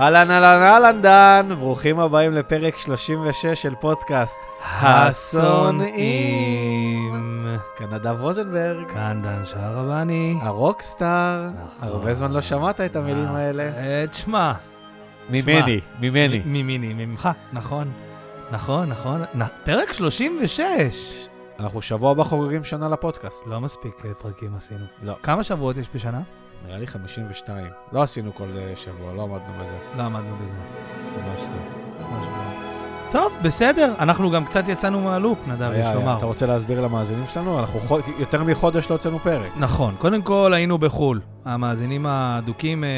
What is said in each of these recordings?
אהלן אהלן אהלן דן, ברוכים הבאים לפרק 36 של פודקאסט השונאים. כאן נדב רוזנברג, כאן דן שערבני. הרוקסטאר. נכון. הרבה זמן לא שמעת את המילים האלה. אה, תשמע, ממני, ממני. ממני, ממך, נכון. נכון, נכון. פרק 36. אנחנו שבוע הבא חוגגים שנה לפודקאסט. לא מספיק אה, פרקים עשינו. לא. כמה שבועות יש בשנה? נראה לי 52. לא עשינו כל אה, שבוע, לא עמדנו בזה. לא עמדנו בזה. ממש לא. משהו כזה. טוב, בסדר. אנחנו גם קצת יצאנו מהלופ, נדב, יש. לומר. אתה רוצה להסביר למאזינים שלנו? אנחנו חו- יותר מחודש לא הוצאנו פרק. נכון. קודם כל, היינו בחו"ל. המאזינים האדוקים אה,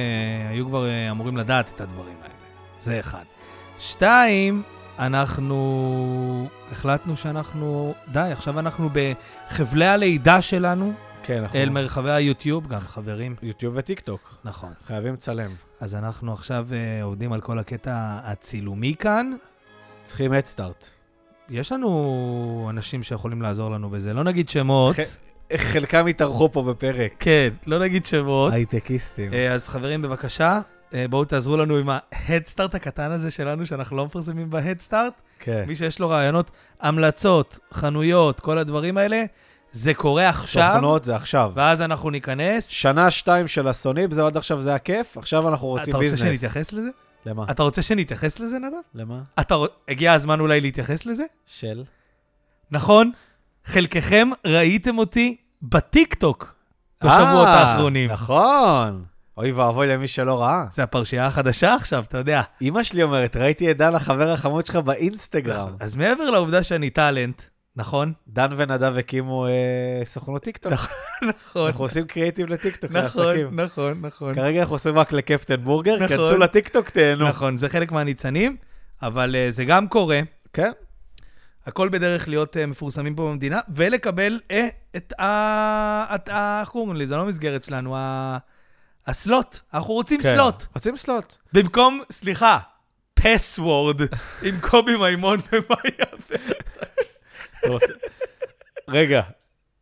היו כבר אה, אמורים לדעת את הדברים האלה. זה אחד. שתיים, אנחנו החלטנו שאנחנו, די, עכשיו אנחנו בחבלי הלידה שלנו כן, אנחנו... אל מרחבי היוטיוב, גם חברים. יוטיוב וטיק טוק. נכון. חייבים לצלם. אז אנחנו עכשיו אה, עובדים על כל הקטע הצילומי כאן. צריכים הדסטארט. יש לנו אנשים שיכולים לעזור לנו בזה, לא נגיד שמות. ח- חלקם התארחו פה בפרק. כן, לא נגיד שמות. הייטקיסטים. אה, אז חברים, בבקשה, אה, בואו תעזרו לנו עם ההדסטארט הקטן הזה שלנו, שאנחנו לא מפרסמים בהדסטארט. כן. מי שיש לו רעיונות, המלצות, חנויות, כל הדברים האלה, זה קורה עכשיו, תוכנות זה עכשיו. ואז אנחנו ניכנס. שנה, שתיים של אסונים, זהו עד עכשיו זה הכיף, עכשיו אנחנו רוצים אתה רוצה ביזנס. שנתייחס לזה? למה? אתה רוצה שנתייחס לזה, נדב? למה? אתה... הגיע הזמן אולי להתייחס לזה? של? נכון? חלקכם ראיתם אותי בטיקטוק בשבועות אה, האחרונים. נכון. אוי ואבוי למי שלא ראה. זה הפרשייה החדשה עכשיו, אתה יודע. אימא שלי אומרת, ראיתי את דן החבר החמוד שלך באינסטגרם. אז מעבר לעובדה שאני טאלנט, נכון? דן ונדב הקימו אה, סוכנות טיקטוק. נכון. אנחנו עושים קריאיטיב לטיקטוק נכון, לעסקים. נכון, נכון. כרגע אנחנו עושים רק לקפטן בורגר, נכון. כנסו לטיקטוק, תהנו. נכון, זה חלק מהניצנים, אבל אה, זה גם קורה. כן? הכל בדרך להיות אה, מפורסמים פה במדינה, ולקבל אה, את ה... את ה... איך קוראים לזה? לא מסגרת שלנו, ה... הסלוט. אנחנו רוצים כן. סלוט. רוצים סלוט. במקום, סליחה, פסוורד, עם קובי מימון ומאיה. רגע,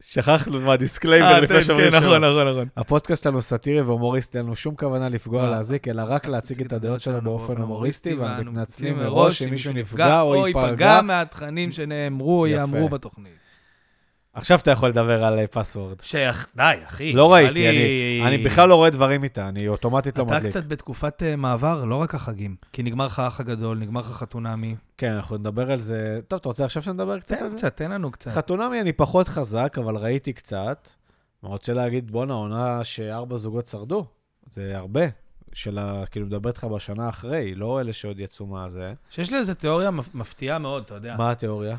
שכחנו מהדיסקליימר אה, לפני כן, שאומרים כן, נכון. נכון, נכון. הפודקאסט שלנו סאטירי והומוריסטי, אין לנו שום כוונה לפגוע, אה. להזיק, אלא רק להציג את הדעות שלנו באופן הומוריסטי, ואנו ואנו מתנצלים מראש אם מישהו נפגע או ייפגע. מהתכנים שנאמרו או יפה. ייאמרו בתוכנית. עכשיו אתה יכול לדבר על פסוורד. שייך, די, אחי. לא ראיתי, לי- אני אני בכלל לא רואה דברים איתה, אני אוטומטית לא אתה מדליק. קצת בתקופת אה, מעבר, לא רק החגים. כי נגמר לך האח הגדול, נגמר לך חתונמי. כן, אנחנו נדבר על זה. טוב, אתה רוצה עכשיו שנדבר קצת על תן זה? קצת, תן לנו קצת. חתונמי אני פחות חזק, אבל ראיתי קצת. אני רוצה להגיד, בואנה, עונה שארבע זוגות שרדו. זה הרבה. של ה... כאילו, מדבר איתך בשנה אחרי, לא אלה שעוד יצאו מהזה. שיש לי איזו תיאוריה מפ- מפתיעה מאוד, אתה יודע. מה התיאוריה?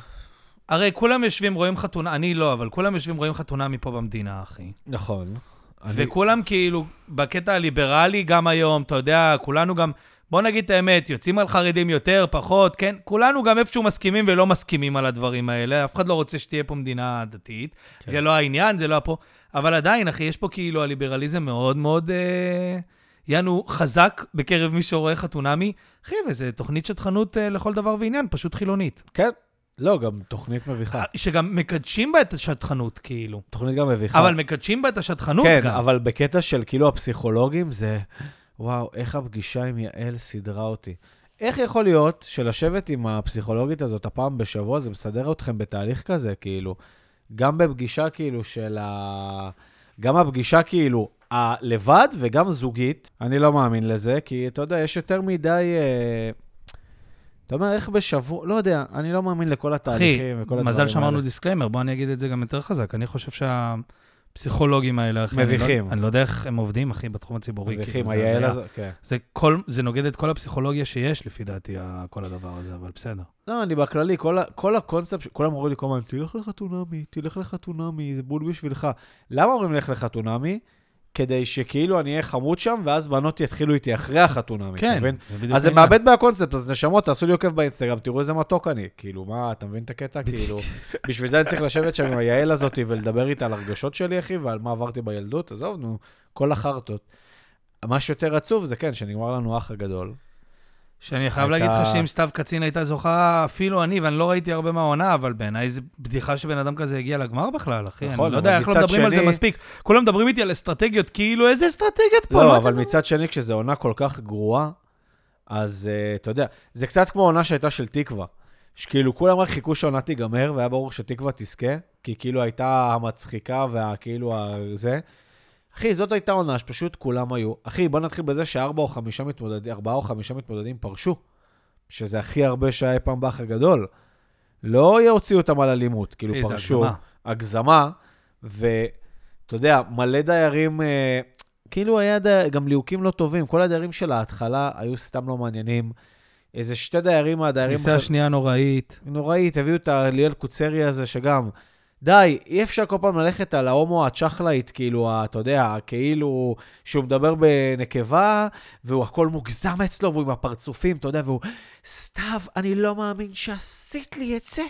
הרי כולם יושבים, רואים חתונה, אני לא, אבל כולם יושבים, רואים חתונה מפה במדינה, אחי. נכון. אני- וכולם כאילו, בקטע הליברלי גם היום, אתה יודע, כולנו גם, בוא נגיד את האמת, יוצאים על חרדים יותר, פחות, כן? כולנו גם איפשהו מסכימים ולא מסכימים על הדברים האלה. אף אחד לא רוצה שתהיה פה מדינה דתית. כן. זה לא העניין, זה לא פה. אבל עדיין, אחי, יש פה כאילו הליברליזם מאוד מאוד, אה, יענו, חזק בקרב מי שרואה חתונמי. אחי, וזו תוכנית שטחנות אה, לכל דבר ועניין, פשוט חילונית. כן. לא, גם תוכנית מביכה. שגם מקדשים בה את השטחנות, כאילו. תוכנית גם מביכה. אבל מקדשים בה את השטחנות כן, גם. אבל בקטע של כאילו הפסיכולוגים זה, וואו, איך הפגישה עם יעל סידרה אותי. איך יכול להיות שלשבת עם הפסיכולוגית הזאת הפעם בשבוע, זה מסדר אתכם בתהליך כזה, כאילו, גם בפגישה כאילו של ה... גם הפגישה כאילו הלבד וגם זוגית, אני לא מאמין לזה, כי אתה יודע, יש יותר מדי... אה... אתה אומר, איך בשבוע, לא יודע, אני לא מאמין לכל אחי, התהליכים וכל הדברים מזל שאמרנו האלה. דיסקליימר, בוא אני אגיד את זה גם יותר חזק. אני חושב שהפסיכולוגים האלה, אחי, אני לא- מביכים. אני לא יודע איך הם עובדים, אחי, בתחום הציבורי. מביכים, כאילו, היעל הזיה. הזאת, כן. זה כל, זה נוגד את כל הפסיכולוגיה שיש, לפי דעתי, כל הדבר הזה, אבל בסדר. לא, אני בכללי, כל, כל הקונספט, כולם אומרים לי כל הזמן, תלך לחתונמי, תלך לחתונמי, זה בול בשבילך. למה אומרים לך לחתונמי? כדי שכאילו אני אהיה חמוד שם, ואז בנות יתחילו איתי אחרי החתונמי, אתה כן, מבין? זה בדיוק אז זה העניין. מאבד מהקונספט, אז נשמות, תעשו לי עוקב באינסטגרם, תראו איזה מתוק אני. כאילו, מה, אתה מבין את הקטע? כאילו, בשביל זה אני צריך לשבת שם עם היעל הזאת ולדבר איתה על הרגשות שלי, אחי, ועל מה עברתי בילדות, עזוב, נו, כל החרטות. מה שיותר עצוב זה כן, שנגמר לנו האח הגדול. שאני חייב הייתה- להגיד לך שאם סתיו קצין הייתה זוכה, אפילו אני, ואני לא ראיתי הרבה מהעונה, אבל בעיניי זו בדיחה שבן אדם כזה הגיע לגמר בכלל, אחי. נכון, אני לא יודע איך לא מדברים על זה שני- מספיק. כולם מדברים איתי על אסטרטגיות, כאילו, איזה אסטרטגיות פה? לא, מה אבל מצד שני, כשזו עונה כל כך גרועה, אז uh, אתה יודע, זה קצת כמו העונה שהייתה של תקווה. שכאילו כולם רק חיכו שהעונה תיגמר, והיה ברור שתקווה תזכה, כי כאילו הייתה המצחיקה והכאילו הזה. אחי, זאת הייתה עונה שפשוט כולם היו. אחי, בוא נתחיל בזה שארבעה או חמישה מתמודדים, ארבעה או חמישה מתמודדים פרשו, שזה הכי הרבה שהיה פעם באח הגדול. לא יוציאו אותם על אלימות, כאילו אחי, פרשו. הגזמה. הגזמה, ואתה יודע, מלא דיירים, אה, כאילו היה די... גם ליהוקים לא טובים. כל הדיירים של ההתחלה היו סתם לא מעניינים. איזה שתי דיירים מהדיירים... כניסה השנייה נוראית. נוראית, הביאו את הליאל קוצרי הזה, שגם, די, אי אפשר כל פעם ללכת על ההומו הצ'חלאית, כאילו, אתה יודע, כאילו, שהוא מדבר בנקבה, והוא הכל מוגזם אצלו, והוא עם הפרצופים, אתה יודע, והוא, סתיו, אני לא מאמין שעשית לי את זה,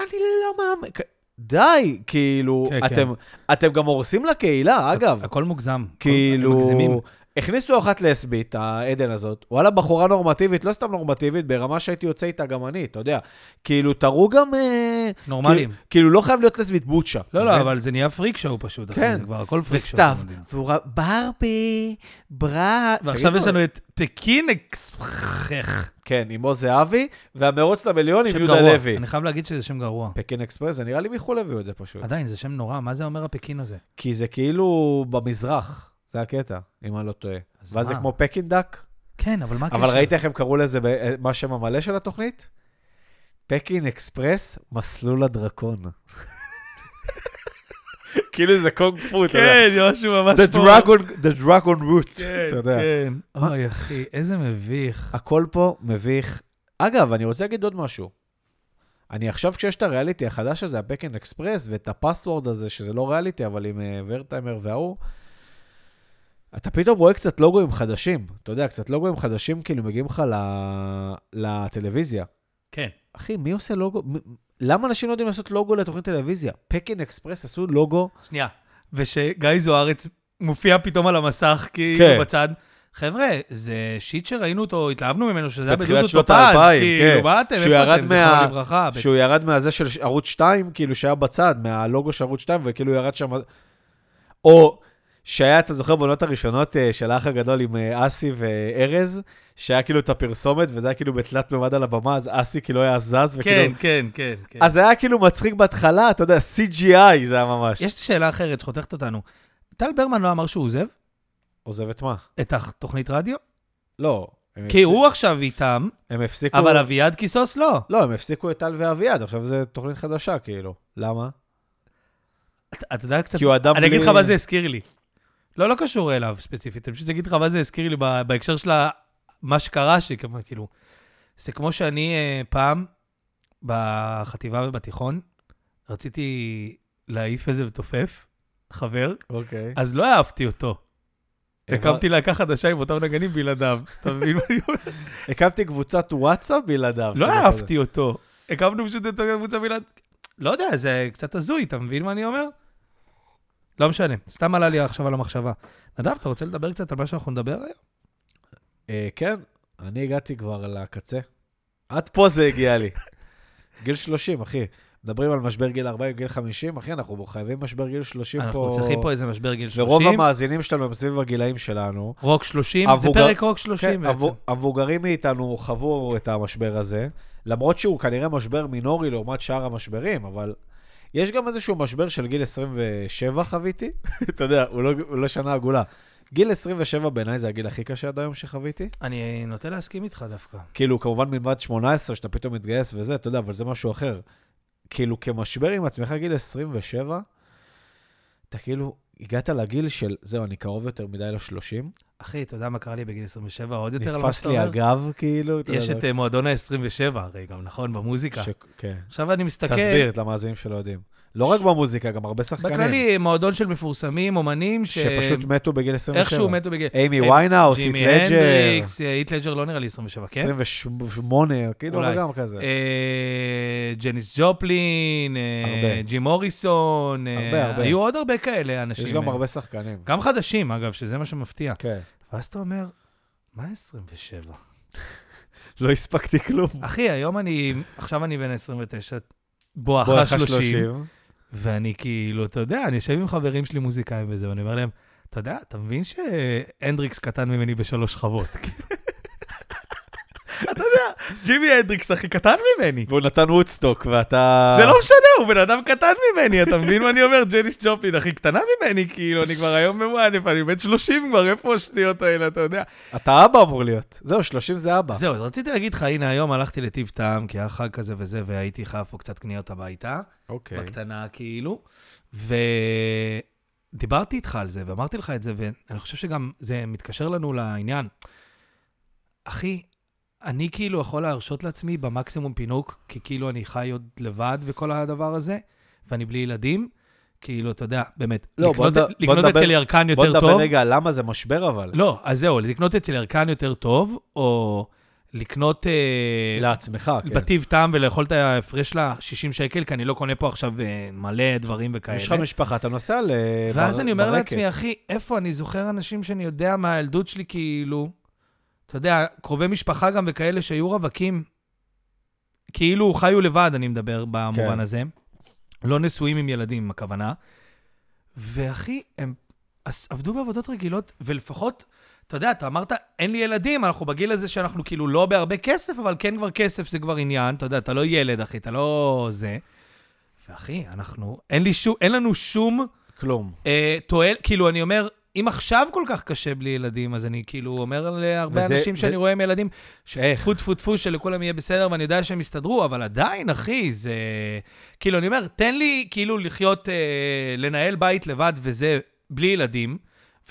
אני לא מאמין. די, כאילו, כן, אתם, אתם גם הורסים לקהילה, אגב. הכל מוגזם. הם כאילו, מגזימים. הכניסו אחת לסבית, העדן הזאת, וואלה, בחורה נורמטיבית, לא סתם נורמטיבית, ברמה שהייתי יוצא איתה גם אני, אתה יודע. כאילו, תראו גם... אה, נורמלים. כאילו, כאילו, לא חייב להיות לסבית בוצ'ה. לא, לא? אבל זה נהיה פריק שואו פשוט, אחי, כן. זה כבר הכל פריק שואו. וסתיו. והוא ראה, ברבי, ברא... ועכשיו יש לנו את פקין אקספרח. כן, עם עוז זהבי, והמרוץ למיליון עם יהודה גרוע. לוי. אני חייב להגיד שזה שם גרוע. פקין אקספרס, זה נראה לי מחו"ל הביאו את זה פשוט. עדיין, זה שם נורא, מה זה אומר הפקין הזה? כי זה כאילו במזרח, זה הקטע, אם אני לא טועה. אז ואז זה? כמו פקינדק, כן, אבל מה הקשר? אבל ראית איך הם קראו לזה, ב- מה השם המלא של התוכנית? פקין אקספרס, מסלול הדרקון. כאילו זה קונג פו, אתה יודע. כן, משהו ממש The dragon, the dragon root, כן, אתה יודע. כן. מה? אוי, אחי, איזה מביך. הכל פה מביך. אגב, אני רוצה להגיד עוד משהו. אני עכשיו, כשיש את הריאליטי החדש הזה, הפקין אקספרס, ואת הפסוורד הזה, שזה לא ריאליטי, אבל עם אה, ורטהיימר וההוא, אתה פתאום רואה קצת לוגוים חדשים. אתה יודע, קצת לוגוים חדשים כאילו מגיעים לך ל- לטלוויזיה. כן. אחי, מי עושה לוגו? למה אנשים לא יודעים לעשות לוגו לתוכנית טלוויזיה? פקין אקספרס עשו לוגו, שנייה. ושגיא זוארץ מופיע פתאום על המסך, כאילו כן. בצד. חבר'ה, זה שיט שראינו אותו, התלהבנו ממנו, שזה היה בדודו שנות טופז, כאילו, כן. מה אתם, איפה אתם, זכרו לברכה. שהוא ירד מהזה של ערוץ 2, כאילו שהיה בצד, מהלוגו של ערוץ 2, וכאילו ירד שם... או שהיה, אתה זוכר, בעונות הראשונות אה, של האח הגדול עם אה, אסי וארז, שהיה כאילו את הפרסומת, וזה היה כאילו בתלת מימד על הבמה, אז אסי כאילו היה זז, וכאילו... כן, כן, כן. כן. אז היה כאילו מצחיק בהתחלה, אתה יודע, CGI זה היה ממש. יש לי שאלה אחרת שחותכת אותנו. טל ברמן לא אמר שהוא עוזב עוזב את מה? את התוכנית רדיו? לא. כי הוא עכשיו איתם, הם הפסיקו... אבל אביעד קיסוס לא. לא, הם הפסיקו את טל ואביעד, עכשיו זו תוכנית חדשה, כאילו. למה? אתה יודע קצת... כי הוא אדם אני אגיד לך בלי- מה זה הזכיר לי. לא, לא קשור אליו ספציפית, אני פשוט אגיד לך מה זה הזכיר לי בהקשר של מה שקרה, שכמו, כאילו, זה כמו שאני אה, פעם, בחטיבה ובתיכון, רציתי להעיף איזה מתופף, חבר, אוקיי. אז לא אהבתי אותו. הקמתי להקה חדשה עם אותם נגנים בלעדיו. אתה מבין מה אני אומר? הקמתי קבוצת וואטסאפ בלעדיו. לא אהבתי אותו. הקמנו פשוט את הקבוצה בלעד... לא יודע, זה קצת הזוי, אתה מבין מה אני אומר? לא משנה, סתם עלה לי עכשיו על המחשבה. נדב, אתה רוצה לדבר קצת על מה שאנחנו נדבר היום? אה, כן, אני הגעתי כבר לקצה. עד פה זה הגיע לי. גיל 30, אחי. מדברים על משבר גיל 40, גיל 50, אחי, אנחנו חייבים משבר גיל 30 פה. אנחנו צריכים פה איזה משבר גיל 30. ורוב המאזינים שלנו הם סביב הגילאים שלנו. רוק 30, זה המבוגר- פרק רוק 30 כן, בעצם. המבו- המבוגרים מאיתנו חוו את המשבר הזה, למרות שהוא כנראה משבר מינורי לעומת שאר המשברים, אבל יש גם איזשהו משבר של גיל 27 חוויתי. אתה יודע, הוא לא, הוא לא שנה עגולה. גיל 27 בעיניי זה הגיל הכי קשה עד היום שחוויתי. אני נוטה להסכים איתך דווקא. כאילו, כמובן מלבד 18, שאתה פתאום מתגייס וזה, אתה יודע, אבל זה משהו אחר. כאילו, כמשבר עם עצמך גיל 27, אתה כאילו, הגעת לגיל של, זהו, אני קרוב יותר מדי ל-30. אחי, אתה יודע מה קרה לי בגיל 27? עוד יותר על מה נתפס שאתה לי אומר? הגב, כאילו. יש את אה, מועדון ה-27, הרי גם, נכון? במוזיקה. כן. עכשיו אני מסתכל... תסביר למאזינים שלא יודעים. לא רק במוזיקה, גם הרבה שחקנים. בכללי, מועדון של מפורסמים, אומנים, ש... שפשוט מתו בגיל 27. איכשהו מתו בגיל... איימי ויינהאוס, היט ג'ימי לג'ר, הנדריקס, אה, היט לג'ר לא נראה לי 27, כן? 28, כאילו, גם כזה. אה, ג'ניס ג'ופלין, אה. ג'ים מוריסון, הרבה, הרבה. היו עוד הרבה כאלה אנשים. יש גם הרבה שחקנים. גם חדשים, אגב, שזה מה שמפתיע. כן. ואז אתה אומר, מה 27? לא הספקתי כלום. אחי, היום אני, עכשיו אני בן 29, בואכה בואכה 30, ואני כאילו, אתה יודע, אני יושב עם חברים שלי מוזיקאים וזה, ואני אומר להם, אתה יודע, אתה מבין שהנדריקס קטן ממני בשלוש שנים? ג'ימי הנדריקס הכי קטן ממני. והוא נתן וודסטוק, ואתה... זה לא משנה, הוא בן אדם קטן ממני, אתה מבין מה אני אומר? ג'ניס ג'ופלין הכי קטנה ממני, כאילו, אני כבר היום ממואנף, אני בן 30 כבר, איפה השטויות האלה, אתה יודע? אתה אבא אמור להיות. זהו, 30 זה אבא. זהו, אז רציתי להגיד לך, הנה, היום הלכתי לטיב טעם, כי היה חג כזה וזה, והייתי חייב פה קצת קניות הביתה, אוקיי. בקטנה כאילו, ודיברתי איתך על זה, ואמרתי לך את זה, ואני חושב שגם זה מתקשר לנו לעניין. אחי, אני כאילו יכול להרשות לעצמי במקסימום פינוק, כי כאילו אני חי עוד לבד וכל הדבר הזה, ואני בלי ילדים. כאילו, אתה יודע, באמת, לא, לקנות, בוא לקנות בוא נדבר- אצל ירקן בוא יותר נדבר טוב. רגע על למה זה משבר, אבל. לא, אז זהו, לקנות אצל ירקן יותר טוב, או לקנות אה, לעצמך, כן. בטיב טעם ולאכול את ההפרש לה 60 שקל, כי אני לא קונה פה עכשיו אה, מלא דברים וכאלה. יש לך משפחה, אתה נוסע ל... ואז בר- אני אומר ברקת. לעצמי, אחי, איפה אני זוכר אנשים שאני יודע מהילדות שלי, כאילו, אתה יודע, קרובי משפחה גם וכאלה שהיו רווקים, כאילו חיו לבד, אני מדבר במובן כן. הזה. לא נשואים עם ילדים, הכוונה. ואחי, הם עבדו בעבודות רגילות, ולפחות, אתה יודע, אתה אמרת, אין לי ילדים, אנחנו בגיל הזה שאנחנו כאילו לא בהרבה כסף, אבל כן כבר כסף זה כבר עניין, אתה יודע, אתה לא ילד, אחי, אתה לא זה. ואחי, אנחנו, אין לי שום, אין לנו שום כלום. אה, תועל, כאילו, אני אומר, אם עכשיו כל כך קשה בלי ילדים, אז אני כאילו אומר להרבה וזה- אנשים שאני ו- רואה עם ילדים, איך? טפו טפו טפו, שלכולם יהיה בסדר, ואני יודע שהם יסתדרו, אבל עדיין, אחי, זה... כאילו, אני אומר, תן לי כאילו לחיות, אה, לנהל בית לבד וזה, בלי ילדים,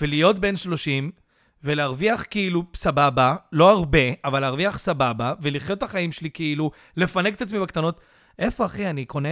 ולהיות בן 30, ולהרוויח כאילו סבבה, לא הרבה, אבל להרוויח סבבה, ולחיות את החיים שלי כאילו, לפנק את עצמי בקטנות. איפה, אחי, אני קונה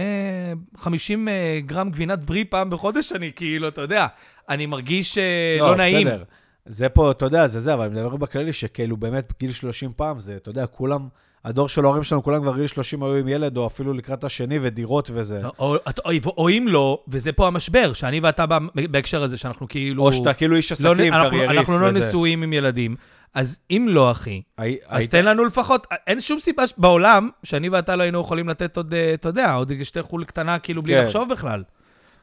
50 אה, גרם גבינת ברי פעם בחודש, אני כאילו, אתה יודע, אני מרגיש אה, לא, נעים. בסדר. זה פה, אתה יודע, זה זה, אבל אני מדבר בכללי שכאילו באמת גיל 30 פעם, זה, אתה יודע, כולם, הדור של ההורים שלנו, כולם כבר גיל 30 היו עם ילד, או אפילו לקראת השני, ודירות וזה. או, או, או, או אם לא, וזה פה המשבר, שאני ואתה בהקשר הזה, שאנחנו כאילו... או שאתה כאילו איש לא, עסקים, אנחנו, קרייריסט אנחנו לא וזה. נשואים עם ילדים. אז אם לא, אחי, הי- אז תן לנו לפחות, אין שום סיבה ש- בעולם שאני ואתה לא היינו יכולים לתת עוד, אה, אתה יודע, עוד שתי חול קטנה, כאילו בלי כן. לחשוב בכלל.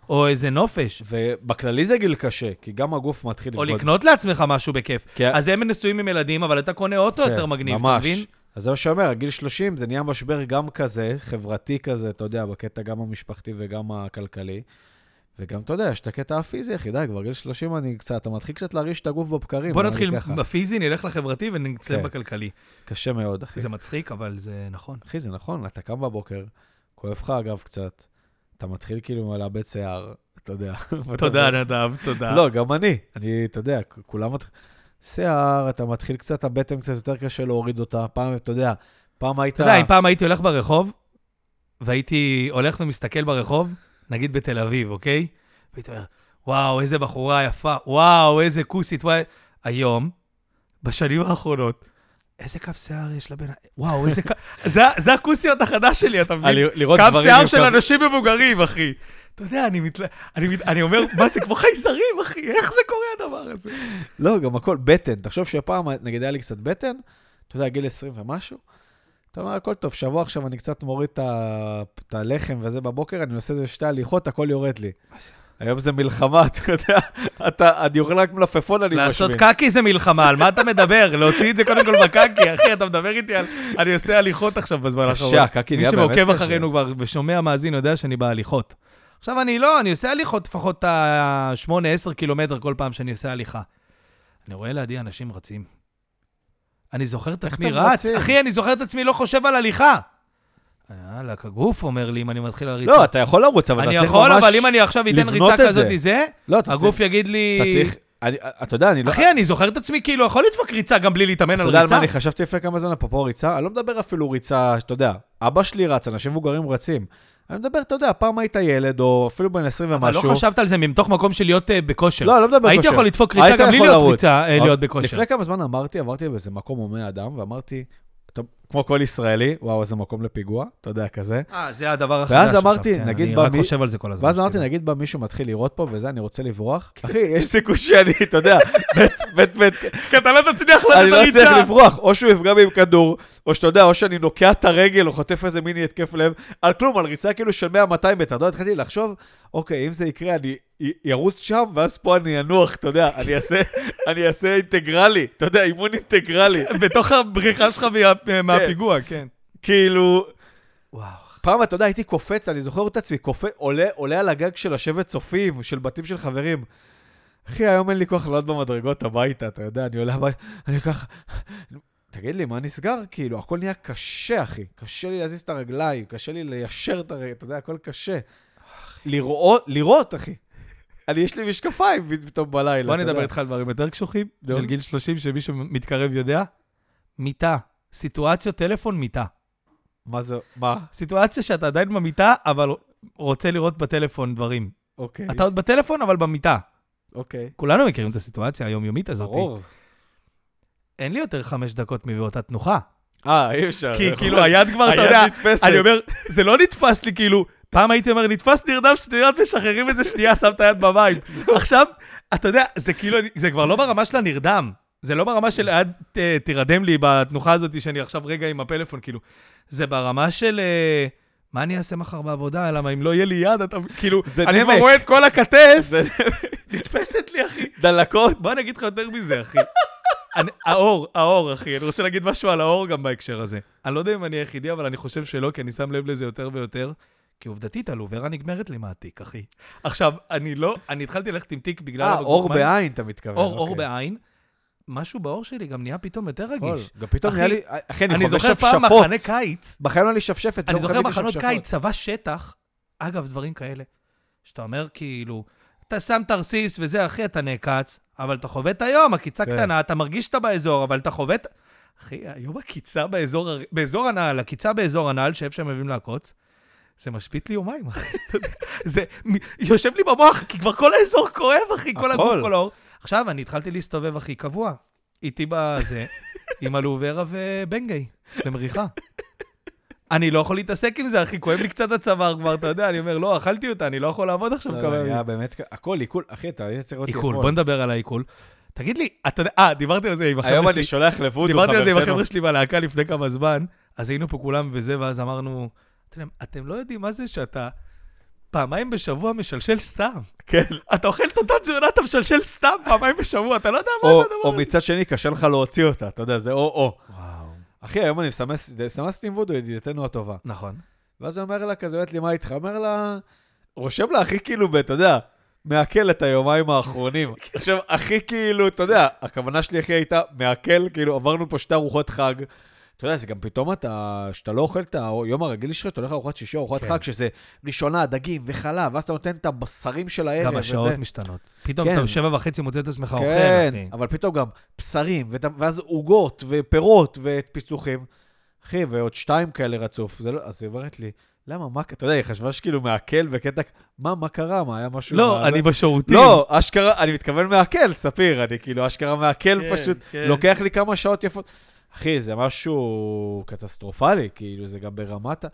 או איזה נופש. ובכללי זה גיל קשה, כי גם הגוף מתחיל או לבגוד. לקנות לעצמך משהו בכיף. כן. אז הם נשואים עם ילדים, אבל אתה קונה אוטו כן, יותר מגניב, אתה ממש. מבין? אז זה מה שאומר, גיל 30 זה נהיה משבר גם כזה, חברתי כזה, אתה יודע, בקטע גם המשפחתי וגם הכלכלי. וגם, אתה יודע, יש את הקטע הפיזי, אחי, די, כבר גיל 30 אני קצת, אתה מתחיל קצת להרגיש את הגוף בבקרים. בוא נתחיל. בפיזי, נלך לחברתי ונצלם כן. בכלכלי. קשה מאוד, אחי. זה מצחיק, אבל זה נכון. אחי, זה נכון, אתה קם בבוקר, כואב לך הגב קצת, אתה מתחיל כאילו לאבד שיער, אתה יודע. תודה, נדב, תודה. לא, גם אני. אני, אתה יודע, כולם... שיער, אתה מתחיל קצת, הבטן קצת יותר קשה להוריד אותה. פעם, אתה יודע, פעם היית... אתה יודע, אם פעם הייתי הולך ברחוב, והייתי הולך ומסתכל ברחוב, נגיד בתל אביב, אוקיי? והייתי אומר, וואו, איזה בחורה יפה, וואו, איזה כוסית, וואי... היום, בשנים האחרונות, איזה קו שיער יש לבן... וואו, איזה קו... זה, זה הכוסיות החדש שלי, אתה אה, מבין? ל- לראות קו שיער של אנשים מבוגרים, אחי. אתה יודע, אני, מתל... אני, מת... אני אומר, מה זה, כמו חייזרים, אחי, איך זה קורה הדבר הזה? לא, גם הכל, בטן. תחשוב שפעם, נגיד, היה לי קצת בטן, אתה יודע, גיל 20 ומשהו, אתה אומר, הכל טוב, שבוע עכשיו אני קצת מוריד את הלחם וזה בבוקר, אני עושה איזה שתי הליכות, הכל יורד לי. היום זה מלחמה, אתה יודע, אתה, אני אוכל רק מלפפון, אני לעשות משמין. קקי זה מלחמה, על מה אתה מדבר? להוציא את זה קודם כל בקקי, אחי, אתה מדבר איתי על... אני עושה הליכות עכשיו בזמן האחרון. קשה, הקקי מי נהיה באמת שעוקב קשה. אחרינו כבר ושומע מאזין יודע שאני בהליכות. עכשיו, אני לא, אני עושה הליכות לפחות ה-8-10 קילומטר כל פעם שאני עושה הליכה. אני רואה לידי אנשים רצים. אני זוכר את עצמי רץ? אחי, אני זוכר את עצמי לא חושב על הליכה. יאללה, הגוף אומר לי אם אני מתחיל לריצה. לא, אתה יכול לרוץ, אבל אתה אני צריך יכול, ממש... אבל אם אני עכשיו אתן לבנות ריצה את כזאת, זה. זה, לא, אתה הגוף צריך... יגיד לי... אתה צריך... אני, אתה יודע, אני לא... אחי, אני זוכר את עצמי כאילו יכול לדפוק ריצה גם בלי להתאמן אתה על יודע על ריצה. מה אני חשבתי לפני כמה זמן, אפרופו ריצה? אני לא מדבר אפילו ריצה, שאתה יודע, אבא שלי רץ, אנשים מבוגרים רצים. אני מדבר, אתה יודע, פעם היית ילד, או אפילו בן 20 אבל ומשהו. לא חשבת על זה מתוך מקום של להיות אה, בכושר. לא, אני לא מדבר הייתי בכושר. יכול לדפוק ריצה גם בלי יכול להיות. ריצה, אה, אבל להיות בכושר. לפני כמה זמן אמרתי, עברתי באיזה מקום הומה אדם, ואמרתי, טוב, כמו כל ישראלי, וואו, איזה מקום לפיגוע, אתה יודע, כזה. אה, זה הדבר החדש. ואז עכשיו, אמרתי, כן, נגיד אני בא רק מי- חושב על זה כל הזמן. ואז אמרתי. נגיד בא מישהו מתחיל לראות פה וזה, אני רוצה לברוח. אחי, יש סיכוי שאני, אתה יודע, בית, בית, בית, כי אתה לא תצליח אני לרדת לא אצליח. לברוח, או שהוא יפגע בי עם כדור, או שאתה יודע, או שאני נוקע את הרגל, או חוטף איזה מיני התקף לב, על כלום, על ריצה כאילו של 100-200 מטר. יודע, התחלתי לחשוב, אוקיי, אם זה יקרה, אני ירוץ שם, ואז פה אני אנוח, אתה יודע, אני אעשה, אני אעשה אינטגרלי, אתה יודע, אימון אינטגרלי. בתוך הבריחה שלך מה- מהפיגוע, כן. כאילו, וואו. פעם, אתה יודע, הייתי קופץ, אני זוכר את עצמי, קופץ, עולה, עולה על הגג של לשבת צופים, של בתים של חברים. אחי, היום אין לי כוח לעלות במדרגות הביתה, אתה יודע, אני עולה הביתה, אני ככה... תגיד לי, מה נסגר? כאילו, הכל נהיה קשה, אחי. קשה לי להזיז את הרגליים, קשה לי ליישר את הרגליים, אתה יודע, הכל קשה. לראות, לראות, אחי. אני, יש לי משקפיים פתאום בלילה. בוא נדבר. איתך על דברים יותר קשוחים. של גיל 30, שמישהו מתקרב יודע. מיטה. סיטואציות טלפון, מיטה. מה זה, מה? סיטואציה שאתה עדיין במיטה, אבל רוצה לראות בטלפון דברים. אוקיי. אתה עוד בטלפון, אבל במיטה. אוקיי. כולנו מכירים את הסיטואציה היומיומית הזאת. ברור. אין לי יותר חמש דקות מבאותה תנוחה. אה, אי אפשר. כי כאילו היד כבר, אתה יודע. אני אומר, זה לא נתפס לי כאילו, פעם הייתי אומר, נתפס נרדם שניות, משחררים את זה שנייה, שם את היד במים. עכשיו, אתה יודע, זה כאילו, זה כבר לא ברמה של הנרדם. זה לא ברמה של ת- תירדם לי בתנוחה הזאת שאני עכשיו רגע עם הפלאפון, כאילו. זה ברמה של... אה, מה אני אעשה מחר בעבודה? למה אם לא יהיה לי יד, אתה... כאילו, אני כבר. רואה את כל הכתף, נתפסת לי, אחי. דלקות. בוא אני אגיד לך יותר מזה, אחי. אני, האור, האור, אחי. אני רוצה להגיד משהו על האור גם בהקשר הזה. אני לא יודע אם אני היחידי, אבל אני חושב שלא, כי אני שם לב לזה יותר ויותר. כי עובדתית, הלוברה נגמרת לי מהתיק, אחי. עכשיו, אני לא, אני התחלתי ללכת עם תיק בגלל... אה, אור. בעין, אתה מתכוון. אור, אור אוקיי. בעין. משהו באור שלי גם נהיה פתאום יותר. רגיש. גם פתאום נהיה לי... אחי, אני אני זוכר פעם. מחנה קיץ, בחיים לא היה לי שפשפת. אני לא זוכר מחנות. קיץ, צבא שטח, אגב, דברים כאלה, שאתה אומר כאילו, אתה שם תרסיס וזה, אחי, אתה נעקץ, אבל אתה חווה את היום, עקיצה כן. קטנה, אתה מרגיש שאתה באזור, אבל אתה חווה את... אחי, היום עקיצה באזור, הנעל, עקיצה באזור הנעל, שאיפה שהם אוהבים לעקוץ, זה משבית לי יומיים, אחי. זה יושב לי במוח, כי כבר כל האזור כואב, אחי, כל הגוף. כל האור. עכשיו, אני התחלתי להסתובב, אחי, קבוע, איתי בזה, עם הלוברה ובנגיי, למריחה. אני לא יכול להתעסק עם זה, אחי, כואב לי קצת הצוואר כבר, אתה יודע, אני אומר, לא, אכלתי אותה, אני לא יכול לעבוד עכשיו לא, כמה ימים. היה באמת... הכל עיכול. אחי, אתה צריך אותי עיכול, אתמול. בוא נדבר על העיכול. תגיד לי, אתה יודע, אה, דיברתי על זה עם היום החבר'ה אני שלי. שולח לבודו, דיברתי על זה עם חברתנו. החבר'ה שלי בלהקה לפני כמה זמן, אז היינו פה כולם וזה, ואז אמרנו, "אתם- אתם לא יודעים מה זה שאתה פעמיים בשבוע משלשל סתם. כן. אתה אוכל את אותה תזונה, אתה משלשל סתם פעמיים בשבוע, אתה לא יודע מה או- זה הדבר או הזה. מצד שני, קשה לך להוציא אותה, אתה יודע, זה או-או. וואו. אחי, היום אני מסמס, סמסתי עם וודו, ידידתנו הטובה. נכון. ואז הוא אומר לה כזה, אומרת לי, מה איתך? אומר לה, רושם לה הכי כאילו, אתה יודע, מעכל את היומיים האחרונים. עכשיו, הכי כאילו, אתה יודע, הכוונה שלי הכי הייתה, מעכל, כאילו, עברנו פה שתי ארוחות חג. אתה יודע, זה גם פתאום אתה, שאתה לא אוכל את היום הרגיל שלך, אתה הולך לארוחת שישי, ארוחת כן. חג, שזה ראשונה, דגים וחלב, ואז אתה נותן את הבשרים של הערב. גם השעות וזה. משתנות. פתאום כן. אתה בשבע וחצי מוצא את עצמך אוכל, כן, אחי. אבל פתאום גם בשרים, ואז עוגות ופירות ופיצוחים. אחי, ועוד שתיים כאלה רצוף. זה לא, אז היא אומרת לי, למה, מה, אתה יודע, היא חשבה שכאילו מעכל וקטע, מה, מה קרה? מה, היה משהו... לא, מה- אני בשירותים. לא, אשכרה, אני מתכוון מעכל, ספיר, אני כאילו אשכרה מעכל כן, פשוט, כן. לוקח לי כמה שעות יפות. אחי, זה משהו קטסטרופלי, כאילו, זה גם ברמת.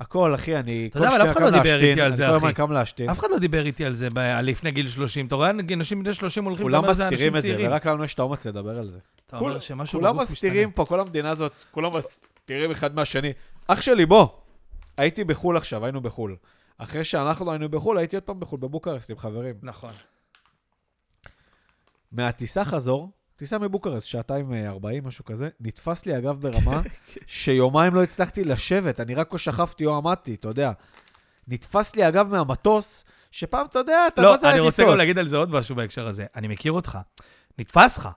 הכל, אחי, אני אתה יודע, אבל אף אחד לא דיבר איתי על זה, אני כל אחי. הזמן קם להשתין. אף אחד לא דיבר איתי על זה לפני גיל 30. אתה רואה אנשים בני 30 הולכים כולם מסתירים את זה. ורק לנו יש את האומץ לדבר על זה. אתה אומר שמשהו כולם בגוף מסתירים פה, כל המדינה הזאת, כולם מסתירים אחד מהשני. אח שלי, בוא, הייתי בחו"ל עכשיו, היינו בחו"ל. אחרי שאנחנו היינו בחו"ל, הייתי עוד פעם בחו"ל, בבוקרסט עם חברים. נכון. מהטיסה חזור, טיסה מבוקרסט, שעתיים אה, ארבעים, משהו כזה, נתפס לי אגב ברמה שיומיים לא הצלחתי לשבת, אני רק או שכבתי או עמדתי, אתה יודע. נתפס לי אגב מהמטוס, שפעם, אתה יודע, אתה לא, מה זה אני רוצה הטיסות? גם להגיד על זה עוד משהו בהקשר הזה. אני מכיר אותך. נתפס לך.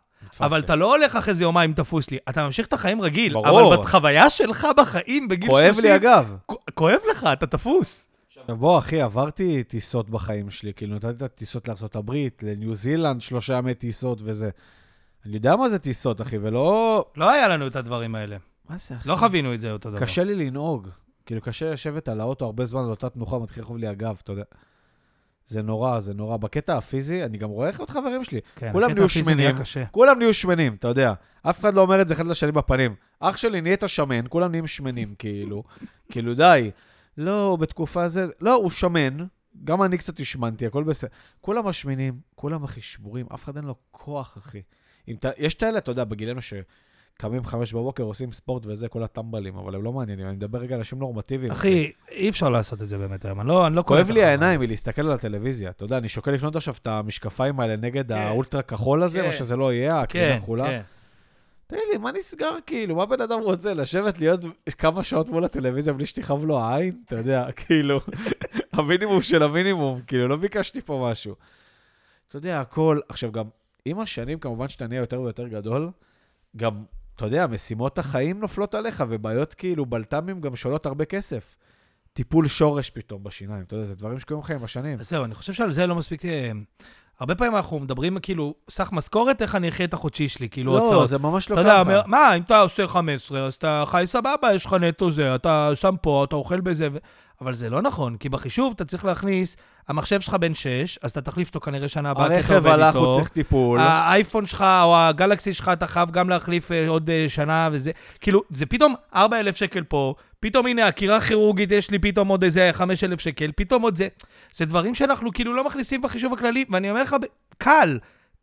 אבל לי. אתה לא הולך אחרי זה יומיים תפוס לי. אתה ממשיך את החיים רגיל. ברור. אבל בחוויה שלך בחיים בגיל 30... כואב לי אגב. כ- כואב לך, אתה תפוס. עכשיו בוא, אחי, עברתי טיסות בחיים שלי, כאילו נתתי את הטיסות לארה"ב, לניו זילנד, שלושה ימי טיסות וזה. אני יודע מה זה טיסות, אחי, ולא... לא היה לנו את הדברים האלה. מה זה, אחי? לא חווינו את זה אותו דבר. קשה לי לנהוג. כאילו, קשה לשבת על האוטו הרבה זמן על אותה תנוחה, מתחיל לכאוב לי הגב, אתה יודע. זה נורא, זה נורא. בקטע הפיזי, אני גם רואה איך עוד חברים שלי. כן, כולם נהיו שמנים. כולם נהיו שמנים, אתה יודע. אף אחד לא אומר את זה אחד לשני בפנים. אח שלי נהיית שמן, כולם נהיים שמנים, כאילו. כאילו, די. לא, הוא בתקופה זה... לא, הוא שמן. גם אני קצת השמנתי, הכל בסדר. כולם משמינים, כולם אחי שבורים, אף אחד אין לו כוח, אחי. אם אתה, יש את האלה, אתה יודע, בגילנו ש... קמים חמש בבוקר, עושים ספורט וזה, כל הטמבלים, אבל הם לא מעניינים. אני מדבר רגע על אנשים נורמטיביים. אחי, אי אפשר לעשות את זה באמת היום, אני לא, אני לא כואב לי. העיניים מלהסתכל על הטלוויזיה. אתה יודע, אני שוקל לקנות עכשיו את המשקפיים האלה נגד כן. האולטרה כחול הזה, כן. או שזה לא יהיה, הקרינה כן, הכחולה. כן. תגיד לי, מה נסגר כאילו? מה בן אדם רוצה? לשבת להיות כמה שעות מול הטלוויזיה בלי שתכאב לו העין? אתה יודע, כאילו, המינימום של המינימום, כאילו, לא ביקשתי פה משהו. אתה יודע, הכל... עכשיו, גם עם השנים, כמובן שאתה נהיה יותר ויותר גדול, גם, אתה יודע, משימות החיים נופלות עליך, ובעיות כאילו, בלת"מים גם שעולות הרבה כסף. טיפול שורש פתאום בשיניים, אתה יודע, זה דברים שקורים לך עם השנים. זהו, אני חושב שעל זה לא מספיק... אה, הרבה פעמים אנחנו מדברים כאילו, סך משכורת, איך אני אחיה את החודשי שלי, כאילו לא, הוצאות. זה ממש לא אתה יודע, ככה. מה, אם אתה עושה 15, אז אתה חי סבבה, יש לך נטו זה, אתה שם פה, אתה אוכל בזה, ו... אבל זה לא נכון, כי בחישוב אתה צריך להכניס, המחשב שלך בן 6, אז אתה תחליף אותו כנראה שנה הבאה, כי אתה הרכב עובד הלך, איתו. הוא צריך טיפול. האייפון שלך או הגלקסי שלך, אתה חייב גם להחליף אה, עוד אה, שנה וזה. כאילו, זה פתאום 4,000 שקל פה, פתאום הנה, עקירה כירורגית, יש לי פתאום עוד איזה 5,000 שקל, פתאום עוד זה. זה דברים שאנחנו כאילו לא מכניסים בחישוב הכללי, ואני אומר לך, קל.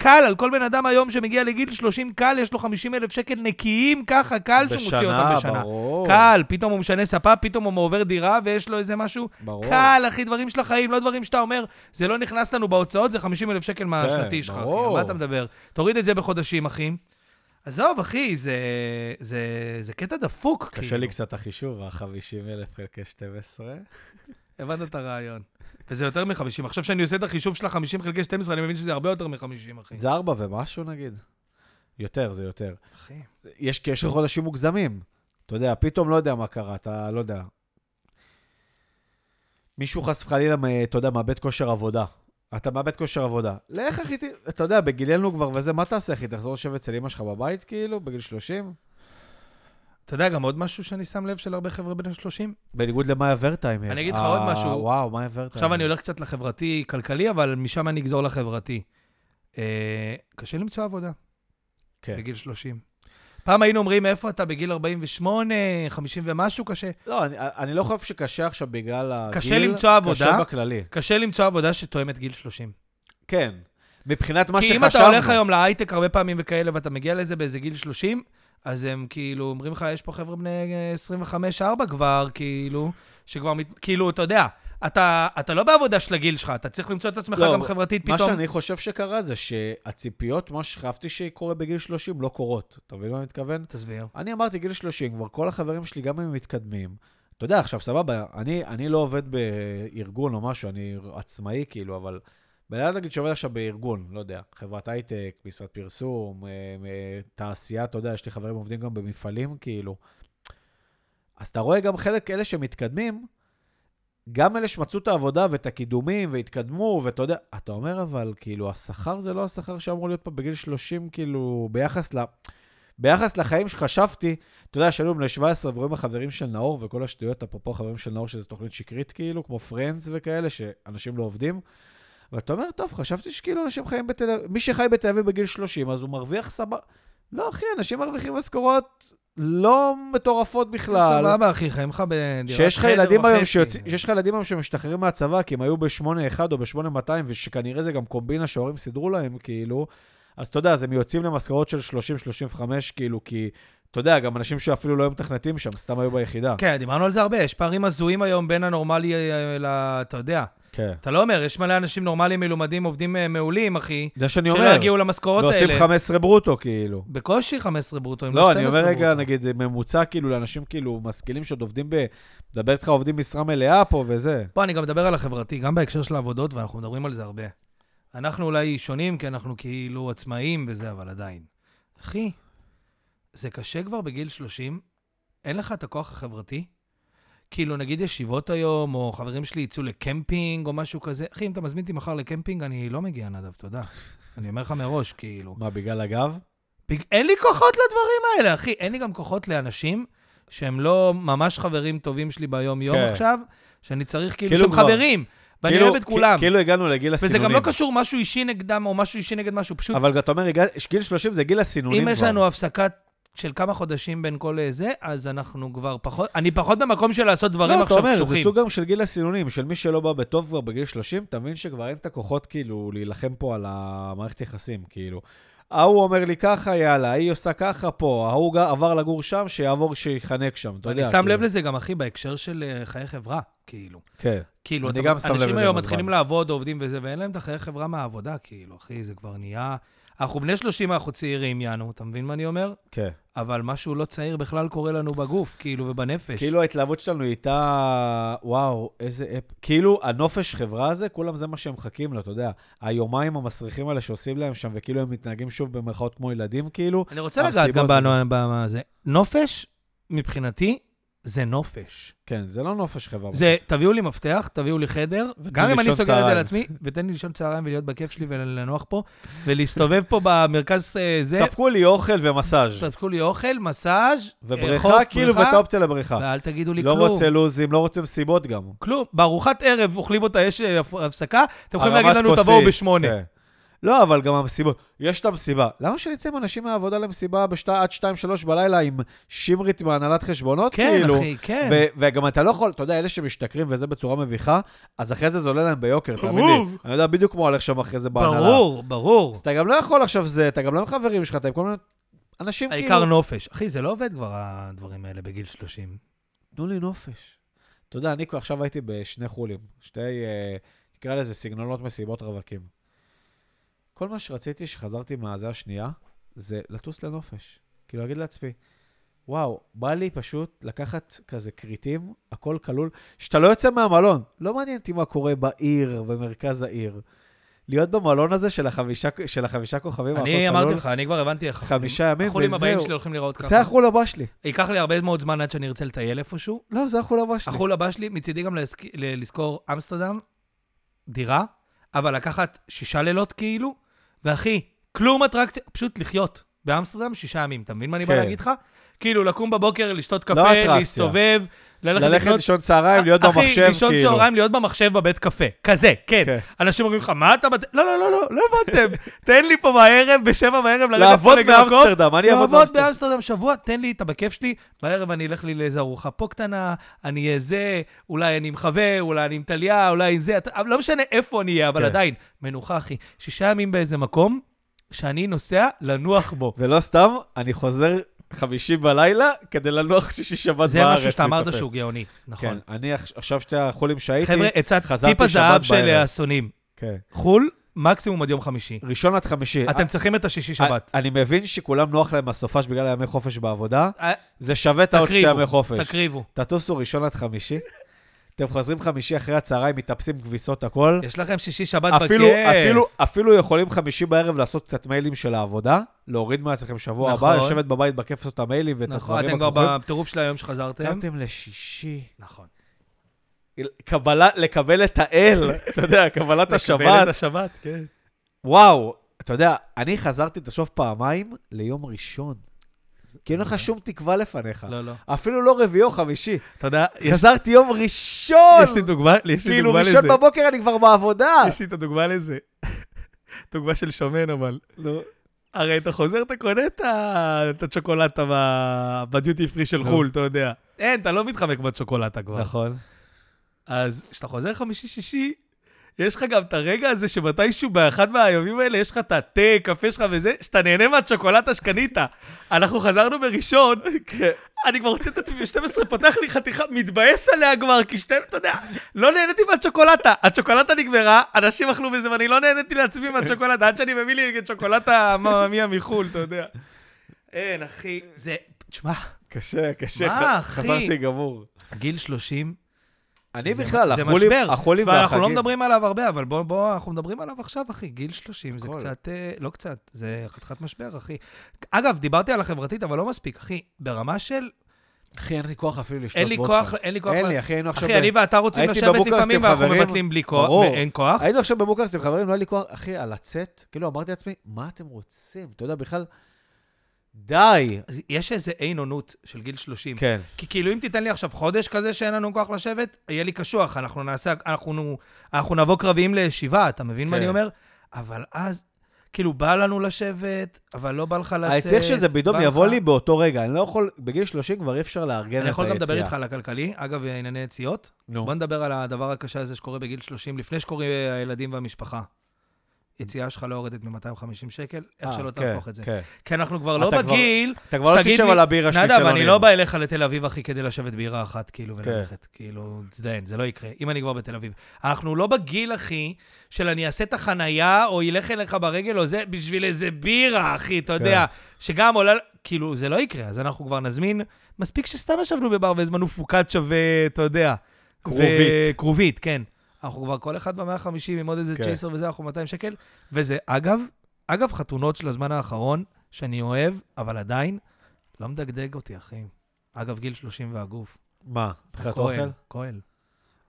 קל, על כל בן אדם היום שמגיע לגיל 30, קל, יש לו 50 אלף שקל נקיים ככה, קל שהוא מוציא אותם בשנה. ברור. קל, פתאום הוא משנה ספה, פתאום הוא עובר דירה ויש לו איזה משהו. ברור. קל, אחי, דברים של החיים, לא דברים שאתה אומר, זה לא נכנס לנו בהוצאות, זה 50 אלף שקל מהשנתי שלך, אחי. כן. על מה אתה מדבר? תוריד את זה בחודשים, אחי. עזוב, אחי, זה, זה, זה קטע דפוק, כאילו. קשה לי קצת החישוב, ה-50 אלף חלקי 12. הבנת את הרעיון. וזה יותר מ-50. עכשיו שאני עושה את החישוב של ה-50 חלקי 12, אני מבין שזה הרבה יותר מ-50, אחי. זה 4 ומשהו נגיד? יותר, זה יותר. אחי. יש קשר חודשים מוגזמים. אתה יודע, פתאום לא יודע מה קרה, אתה לא יודע. מישהו חס וחלילה, אתה יודע, מאבד כושר עבודה. אתה מאבד כושר עבודה. לך, אחי, אתה יודע, בגילנו כבר וזה, מה תעשה, אחי? תחזור לשבת אצל אמא שלך בבית, כאילו, בגיל 30? אתה יודע, גם עוד משהו שאני שם לב של הרבה חבר'ה בני 30? בניגוד למאיה ורטהיימר. אני אגיד לך אה, עוד משהו. וואו, מאיה ורטהיימר. עכשיו אני הולך קצת לחברתי-כלכלי, אבל משם אני אגזור לחברתי. אה, קשה למצוא עבודה כן. בגיל 30. פעם היינו אומרים, איפה אתה בגיל 48, 50 ומשהו, קשה. לא, אני, אני לא חושב שקשה עכשיו בגלל הגיל. קשה למצוא עבודה. קשה בכללי. קשה למצוא עבודה שתואמת גיל 30. כן. מבחינת מה כי שחשבנו. אם אתה הולך היום להייטק הרבה פעמים וכאלה, ואתה מגיע לזה באיזה גיל 30, אז הם כאילו אומרים לך, יש פה חבר'ה בני 25-4 כבר, כאילו, שכבר, מת- כאילו, אתה יודע, אתה, אתה לא בעבודה של הגיל שלך, אתה צריך למצוא את עצמך לא, גם חברתית מה פתאום. שאני חושב שקרה זה שהציפיות, מה שחשבתי שקורה בגיל 30, לא קורות. אתה מבין מה אני מתכוון? תסביר. אני אמרתי, גיל 30, כבר כל החברים שלי, גם אם הם מתקדמים, אתה יודע, עכשיו, סבבה, אני, אני לא עובד בארגון או משהו, אני עצמאי כאילו, אבל בן אדם נגיד שעובד עכשיו בארגון, לא יודע, חברת הייטק, משרד פרסום, אה, תעשייה, אתה יודע, יש לי חברים עובדים גם במפעלים, כאילו. אז אתה רואה גם חלק אלה שמתקדמים, גם אלה שמצאו את העבודה ואת הקידומים והתקדמו, ואתה יודע, אתה אומר, אבל כאילו, השכר זה לא השכר שאמור להיות פה בגיל 30, כאילו, ביחס ל... ביחס לחיים שחשבתי, אתה יודע, שהיינו בני 17 ורואים החברים של נאור וכל השטויות, אפרופו החברים של נאור, שזו תוכנית שקרית כאילו, כמו פרנדס וכאלה, שאנשים לא עובדים. ואתה אומר, טוב, חשבתי שכאילו אנשים חיים בתל אביב, מי שחי בתל אביב בגיל 30, אז הוא מרוויח סבבה. לא, אחי, אנשים מרוויחים משכורות לא מטורפות בכלל. סבבה, אחי, חיים לך בדירת שיש לך ילדים היום שיש לך ילדים היום שמשתחררים מהצבא, כי הם היו ב-8-1 או ב-8200, ושכנראה זה גם קומבינה שההורים סידרו להם, כאילו, אז אתה יודע, אז הם יוצאים למשכורות של 30-35, כאילו, כי, אתה יודע, גם אנשים שאפילו לא היו מתכנתים שם, סתם היו ביחידה. כן, דיברנו על זה הרבה, יש פערים הזויים היום בין הנורמלי אה, ל... אתה יודע. כן. אתה לא אומר, יש מלא אנשים נורמליים, מלומדים, עובדים אה, מעולים, אחי, זה שאני שלא אומר, יגיעו למשכורות ועושים האלה. 15 ברוטו, כאילו. בקושי 15 ברוטו, אם לא, אני 12 אומר רגע, ברוטו. נגיד, ממוצע, כאילו, לאנשים, כאילו, משכילים שעוד עובדים ב... מדבר איתך עובדים משרה מלאה פה וזה. בוא, אני גם מדבר על החברתי, גם בהקשר של העבודות, ואנחנו מדברים על זה הרבה. אנחנו אולי שונים, כי אנחנו כאילו עצמאים וזה, אבל עדיין. אחי, זה קשה כבר בגיל 30, אין לך את הכוח החברתי? כאילו, נגיד ישיבות היום, או חברים שלי יצאו לקמפינג, או משהו כזה. אחי, אם אתה מזמין אותי מחר לקמפינג, אני לא מגיע, נדב, תודה. אני אומר לך מראש, כאילו. מה, בגלל הגב? בג- אין לי כוחות לדברים האלה, אחי. אין לי גם כוחות לאנשים שהם לא ממש חברים טובים שלי ביום-יום כן. עכשיו, שאני צריך כאילו, כאילו שהם כבר- חברים. ואני כאילו- אוהב את כולם. כאילו הגענו לגיל וזה הסינונים. גם לא קשור משהו אישי נגדם או משהו אישי נגד משהו, פשוט אבל אתה אומר, גיל 30 זה גיל הסינונים אם כבר. יש לנו הפסקה של כמה חודשים בין כל זה, אז אנחנו כבר פחות, אני פחות במקום של לעשות דברים לא, אתה עכשיו אומר, זה קשוחים. סוג גם של גיל הסינונים, של מי שלא בא בטוב כבר בגיל 30, אתה מבין שכבר אין את הכוחות כאילו להילחם פה על המערכת יחסים, כאילו. ההוא אומר לי ככה, יאללה, היא עושה ככה פה, ההוא עבר לגור שם, שיעבור, שיחנק שם, אתה יודע. אני שם כאילו. לב לזה גם, אחי, בהקשר של אה, חיי חברה, כאילו. כן. כאילו, אני אתה- גם שם לב אנשים לזה היום עם מתחילים. לעבוד, עובדים וזה, ואין להם את החיי חברה מהעבודה, כאילו, אחי, זה כבר נהיה... אנחנו בני 30, אנחנו צעירים, יענו, אתה מבין מה אני אומר? כן. אבל משהו לא צעיר בכלל קורה לנו בגוף, כאילו, ובנפש. כאילו ההתלהבות שלנו איתה, וואו, איזה אפ. כאילו, הנופש חברה הזה, כולם זה מה שהם מחכים לו, אתה יודע. היומיים המסריחים האלה שעושים להם שם, וכאילו הם מתנהגים שוב במרכאות כמו ילדים, כאילו. אני רוצה לגעת גם. בזה. נופש, מבחינתי, זה נופש. כן, זה לא נופש חברה. זה, תביאו לי מפתח, תביאו לי חדר, גם אם אני סוגר את זה צהריים. לעצמי, ותן לי לישון צהריים ולהיות בכיף שלי ולנוח פה, ולהסתובב פה במרכז אה, זה, ספקו לי אוכל ומסאז' תספקו לי אוכל, מסאז', אה, ובריכה, חוף, כאילו, ואת האופציה לבריכה. ואל תגידו לי לא כלום. רוצה לוזים, לא רוצה מסיבות גם. כלום. בארוחת ערב אוכלים אותה, יש אה, הפ- הפסקה, אתם יכולים להגיד לנו, תבואו בשמונה. כן. לא, אבל גם המסיבות. יש את המסיבה. למה שנצא עם אנשים מהעבודה למסיבה בשת... עד 2-3 בלילה עם שמרית מהנהלת חשבונות, כן, כאילו? אחי, כן. ו- וגם אתה לא יכול, אתה יודע, אלה שמשתכרים וזה בצורה מביכה, אז אחרי זה זה עולה להם ביוקר, תאמין לי. אני יודע בדיוק מה הולך שם אחרי זה בהנהלה. ברור, ברור. אז אתה גם לא יכול עכשיו זה, אתה גם לא עם חברים שלך, אתה עם כל מיני אנשים כאילו... העיקר נופש. אחי, זה לא עובד כבר, הדברים האלה, בגיל 30. תנו לי נופש. אתה יודע, אני עכשיו הייתי בשני חולים, שתי, אה, נקרא לזה סגנונות מסיבות רווקים. כל מה שרציתי שחזרתי מהזה השנייה, זה לטוס לנופש. כאילו, להגיד לעצמי, וואו, בא לי פשוט לקחת כזה כריתים, הכל כלול, שאתה לא יוצא מהמלון. לא מעניין אותי מה קורה בעיר, במרכז העיר. להיות במלון הזה של החמישה, של החמישה כוכבים, אני אמרתי כלול, לך, אני כבר הבנתי איך... חמישה ימים, החולים הבאים וזהו. שלי הולכים לראות זה ככה. החול הבא שלי. ייקח לי הרבה מאוד זמן עד שאני ארצה לטייל איפשהו. לא, זה החול הבא שלי. החול הבא שלי, מצידי גם לזכור אמסטרדם, דירה, אבל לקחת שישה לילות כאילו, ואחי, כלום אטרקציה, פשוט לחיות באמסטרדם שישה ימים, אתה מבין מה אני בא כן. להגיד לך? כאילו, לקום בבוקר, לשתות לא קפה. להסתובב, ללכת לקנות... לישון צהריים, להיות אחי, במחשב, לישון כאילו. צהריים, להיות במחשב בבית קפה. כזה, כן. כן. אנשים אומרים לך, מה אתה... בת-" לא, לא, לא, לא, לא הבנתם. תן לי פה בערב, בשבע בערב, לרדת פה לעבוד לגמקום. באמסטרדם, אני אעבוד לעבוד באמסטרדם. באמסטרדם שבוע, תן לי את הבכיף שלי, בערב אני אלך לי לאיזה ארוחה פה קטנה, אני אהיה זה, אולי אני עם חבר, אולי אני עם טליה, אולי זה, אתה- לא משנה איפה אני אהיה, אבל כן. עדיין, מנוחה, אחי. שישה ימים באיזה מקום, שאני נוסע לנוח בו. ולא סתם, אני חוזר חמישי בלילה כדי לנוח שישי שבת בארץ. זה משהו שאתה אמרת. שהוא גאוני, כן, נכון. אני עכ- עכשיו שתי החולים שהייתי, חבר'ה, עצת טיפ הזהב של. האסונים. כן. חו"ל, מקסימום עד יום חמישי. ראשון עד חמישי. אתם צריכים את השישי שבת. אני מבין שכולם נוח להם בסופש בגלל הימי חופש בעבודה, אה, זה שווה את העוד שתי ימי חופש. תקריבו. תטוסו ראשון עד חמישי, אתם חוזרים חמישי אחרי הצהריים, מתאפסים כביסות הכל. יש לכם שישי שבת אפילו, בכיף. אפילו, אפילו יכולים חמישי בערב לעשות קצת מיילים של העבודה, להוריד מעצמכם שבוע נכון. הבא, לשבת בבית בכיף לעשות את המיילים ואת נכון, הדברים אתם כבר. בטירוף של היום שחזרתם. קמתם לשישי. נכון. קבלה, לקבל את האל, אתה יודע, קבלת לקבל השבת. את השבת, כן. וואו, אתה יודע, אני חזרתי את השוף פעמיים ליום ראשון. כי אין לך שום תקווה לפניך. לא, לא. אפילו לא רביעי או חמישי. אתה יודע, חזרתי יום ראשון! יש לי דוגמה, יש לי כאילו, דוגמה לזה. ראשון בבוקר אני כבר בעבודה. יש לי את הדוגמה לזה. דוגמה של שמן, אבל. נו, הרי אתה חוזר, אתה קונה את הצ'וקולטה בדיוטי פרי של. חו"ל, אתה יודע. אין, אתה לא מתחמק בצ'וקולטה כבר. נכון. אז כשאתה חוזר חמישי-שישי, יש לך גם את הרגע הזה שמתישהו באחד מהימים האלה יש לך את התה, קפה שלך וזה, שאתה נהנה מהצ'וקולטה שקנית. אנחנו חזרנו בראשון, אני כבר רוצה את עצמי ב-12, פותח לי חתיכה, מתבאס עליה כבר, כי שתי, אתה יודע, לא נהניתי מהצ'וקולטה. הצ'וקולטה נגמרה, אנשים אכלו בזה, ואני לא נהניתי לעצמי מהצ'וקולטה, עד שאני מביא לי צ'וקולטה ממיה מחו"ל, אתה יודע. אין, אחי, זה, תשמע, קשה, קשה. מה, ח- אחי? חזרתי גמור. גיל 30, אני זה- בכלל, זה החולים משבר. החולים ואנחנו לא והחגים. מדברים עליו הרבה, אבל בוא, בוא, אנחנו מדברים עליו עכשיו, אחי. גיל 30 זה הכל. קצת, אה, לא קצת, זה חתיכת משבר, אחי. אגב, דיברתי על החברתית, אבל לא מספיק, אחי. ברמה של, אחי, אין לי כוח אפילו לשתות אין לי. כוח, אין לי כוח. אין לי, אחי, היינו עכשיו... אחי, אני ואתה רוצים לשבת לפעמים, ואנחנו. מבטלים בלי כוח. ואין כוח. היינו עכשיו בבוקרסט עם חברים, לא היה לי כוח, אחי, על לצאת, כאילו אמרתי לעצמי, מה אתם רוצים? אתה יודע, בכלל, די. יש איזה אין עונות של גיל 30. כן. כי כאילו, אם תיתן לי עכשיו חודש כזה שאין לנו כוח לשבת, יהיה לי קשוח, אנחנו נעשה, אנחנו, אנחנו נבוא קרביים לישיבה, אתה מבין מה כן. אני אומר? אבל אז, כאילו, בא לנו לשבת, אבל לא בא לך לצאת. אני צריך שזה פתאום יבוא לך- לי באותו רגע, אני לא יכול, בגיל 30 כבר אי אפשר לארגן את היציאה. אני יכול גם לדבר איתך על הכלכלי, אגב, ענייני יציאות. נו. בוא נדבר על הדבר הקשה הזה שקורה בגיל 30, לפני שקורה הילדים והמשפחה. יציאה שלך לא יורדת מ-250 שקל, איך אה, שלא כן, תהפוך את זה. כן. כי אנחנו כבר לא בגיל, אתה כבר לא תשב על הבירה נדב, שניצלונים. אני לא בא אליך לתל אביב, אחי, כדי לשבת בירה אחת, כאילו, כן. וללכת. כאילו, תזדיין, זה לא יקרה, אם אני כבר בתל אביב. אנחנו לא בגיל, אחי, של אני אעשה את החנייה, או ילך אליך ברגל, או זה, בשביל איזה בירה, אחי, אתה יודע, שגם עולה... כאילו, זה לא יקרה, אז אנחנו כבר נזמין... מספיק שסתם ישבנו בבר והזמנו פוקאצ'ה ו... אתה יודע. כרובית. כרובית, כן. אנחנו כבר כל אחד ב-150 עם עוד איזה כן. צ'ייסר וזה, אנחנו 200 שקל. וזה, אגב, אגב, חתונות של הזמן האחרון, שאני אוהב, אבל עדיין, לא מדגדג אותי, אחי. אגב, גיל 30 והגוף. מה, מבחינת אוכל? כהן.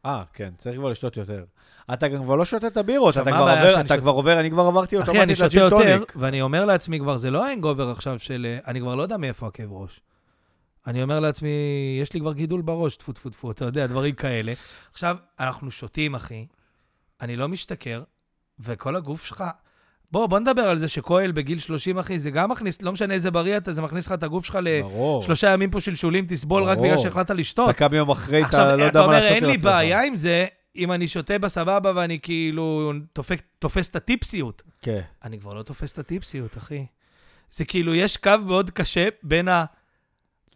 אה, כן, צריך כבר לשתות יותר. אתה גם כבר לא שותה את הבירות, אתה כבר עובר, אתה שותה? כבר עובר, אני כבר עברתי אחי, אני אוטומטית שותה יותר. ואני אומר לעצמי כבר, זה לא האנגובר עכשיו של... אה, אני כבר לא יודע מאיפה הכאב ראש. אני אומר לעצמי, יש לי כבר גידול בראש, טפו טפו טפו, אתה יודע, דברים כאלה. עכשיו, אנחנו שותים, אחי, אני לא משתכר, וכל הגוף שלך... בוא, בוא נדבר על זה שכהל בגיל 30, אחי, זה גם מכניס, לא משנה איזה בריא אתה, זה מכניס לך את הגוף שלך. לשלושה ימים פה שלשולים, תסבול רק ברור. בגלל שהחלטת לשתות. אתה קם יום אחרי, עכשיו, אתה לא יודע אתה מה אומר, לעשות אין לי. בעיה עם זה, אם אני שותה בסבבה ואני כאילו תופק- תופס את הטיפסיות. כן. אני כבר לא תופס את הטיפסיות, אחי. זה כאילו, יש קו מאוד קשה בין ה...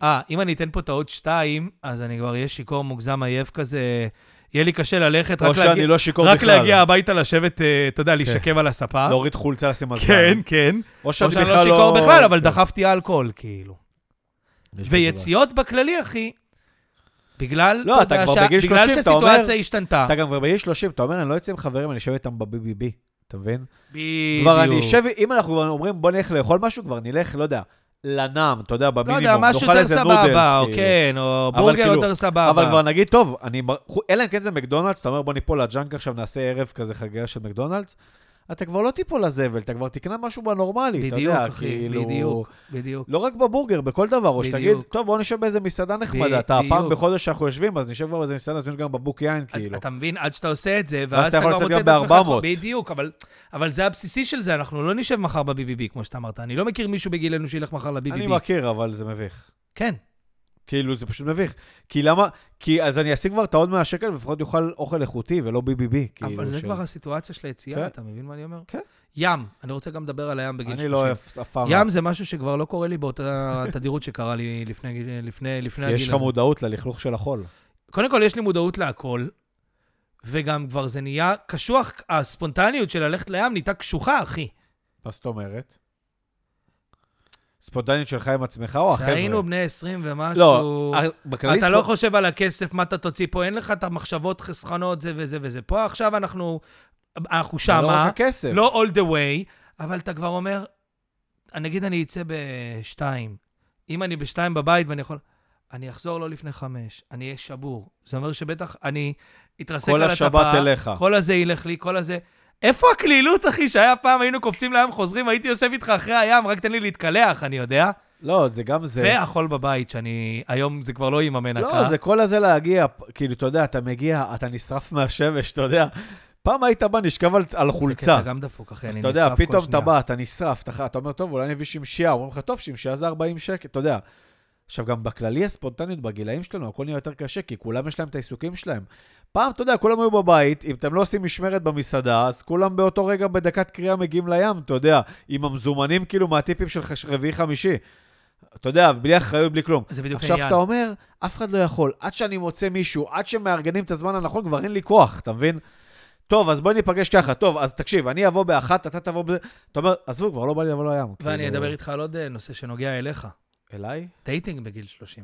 אה, אם אני אתן פה את העוד שתיים, אז אני כבר אהיה שיכור מוגזם עייף כזה, יהיה לי קשה ללכת, או רק, להגיע, שאני לא שיכור רק בכלל. להגיע הביתה לשבת, אה, אתה יודע, להישכב על הספה. להוריד חולצה, לשים מזגן. כן, כן. או או שאני שאני לא בכלל שיכור לא... בכלל, אבל כן. דחפתי אלכוהול, כאילו. ויציאות בכללי, אחי, בגלל, לא, אתה כבר בגיל בגלל 30, אתה אומר- שהסיטואציה השתנתה. אתה גם כבר בגיל 30, אתה אומר, אני לא יוצא עם חברים, אני אשב איתם ב-BBB, אתה מבין? בדיוק. כבר אני אשב, אם אנחנו אומרים, בוא נלך לאכול משהו, כבר נלך, לא יודע, לנאם, אתה יודע, לא במינימום, יודע, משהו יותר איזה נודלס, סבבה, או. כן, או בורגר כאילו- יותר סבבה. אבל כבר נגיד, טוב, אני, אלא אם כן זה מקדונלדס, אתה אומר, בוא ניפול לג'אנק עכשיו, נעשה ערב כזה חגיגה של מקדונלדס, אתה כבר לא תיפול לזבל, אתה כבר תקנה משהו בנורמלי, אתה יודע, אחי, כאילו... בדיוק, בדיוק. לא רק בבורגר, בכל דבר, או שתגיד. טוב, בוא נשב באיזה מסעדה נחמדה, אתה. פעם בחודש שאנחנו יושבים, אז נשב כבר באיזה מסעדה, נזמין גם בבוק יין, כאילו. אתה מבין, עד שאתה עושה את זה, ואז אתה כבר לצאת מוצא את עצמך... ב-400. בדיוק, אבל- אבל זה הבסיסי של זה, אנחנו לא נשב מחר ב-BBB, כמו שאתה אמרת. אני לא מכיר מישהו בגילנו שילך מחר אני ל-BBB. מכיר, אבל זה מביך. כן. כאילו, זה פשוט מביך. כי למה? כי אז אני אשיג כבר את העוד 100 שקל, ולפחות יאכל אוכל איכותי ולא BBB. כאילו, אבל זה כבר הסיטואציה של היציאה, כן. אתה מבין מה אני אומר? כן. ים, אני רוצה גם לדבר על הים בגיל 30. אני לא אוהב אף פעם. ים זה משהו שכבר לא קורה לי באותה תדירות שקרה לי לפני הגיל יש הזה. לך מודעות ללכלוך של החול. קודם כל, יש לי מודעות להכל, וגם כבר זה נהיה קשוח, הספונטניות של ללכת לים נהייתה קשוחה, אחי. מה זאת אומרת? ספונטניות שלך עם עצמך או החבר'ה? כשהיינו בני 20 ומשהו... לא, בכללי אתה לא ספונ- חושב על הכסף, מה אתה תוציא פה, אין לך את המחשבות חסכנות, זה וזה וזה. פה עכשיו אנחנו, אנחנו לא שמה, רק הכסף. לא all the way, אבל אתה כבר אומר, נגיד אני אצא בשתיים, אם אני בשתיים בבית ואני יכול, אני אחזור לא לפני חמש, אני אהיה שבור. זה אומר שבטח אני אתרסק כל על הצפה, השבת אליך. כל הזה ילך לי, כל הזה... איפה הקלילות, אחי, שהיה פעם, היינו קופצים לים, חוזרים, הייתי יושב איתך אחרי הים, רק תן לי להתקלח, אני יודע. לא, זה גם זה. והחול בבית, שאני... היום זה כבר לא עם המנקה. לא, זה כל הזה להגיע, כאילו, אתה יודע, אתה מגיע, אתה נשרף מהשמש, אתה יודע. פעם היית בא, נשכב על- על חולצה. זה גם דפוק, אחי, אז אני אתה יודע, נשרף כל פתאום אתה שנייה. בא, אתה נשרף, אתה אתה אומר, טוב, אולי אני אביא שמשייה. אומרים לך, טוב, שמשייה זה 40 שקל, אתה יודע. עכשיו, גם בכללי הספונטניות בגילאים שלנו, הכל נהיה יותר קשה, כי כולם יש להם את העיסוקים שלהם. פעם, אתה יודע, כולם היו בבית, אם אתם לא עושים משמרת במסעדה, אז כולם באותו רגע בדקת קריאה מגיעים לים, אתה יודע, עם המזומנים כאילו מהטיפים של חש- רביעי-חמישי. אתה יודע, בלי אחריות, בלי כלום. זה בדיוק עכשיו העניין. אתה אומר, אף אחד לא יכול. עד שאני מוצא מישהו, עד שמארגנים את הזמן הנכון, כבר אין לי כוח, אתה מבין? טוב, אז בואי ניפגש ככה. טוב, אז תקשיב, אני אבוא באחת, אתה תבוא בזה. אתה אומר, עזבו, כבר לא בא לי לבוא לים. ואני כאילו, אדבר איתך על עוד אה, נושא שנוגע אליך. אליי? דייטינג בגיל 30.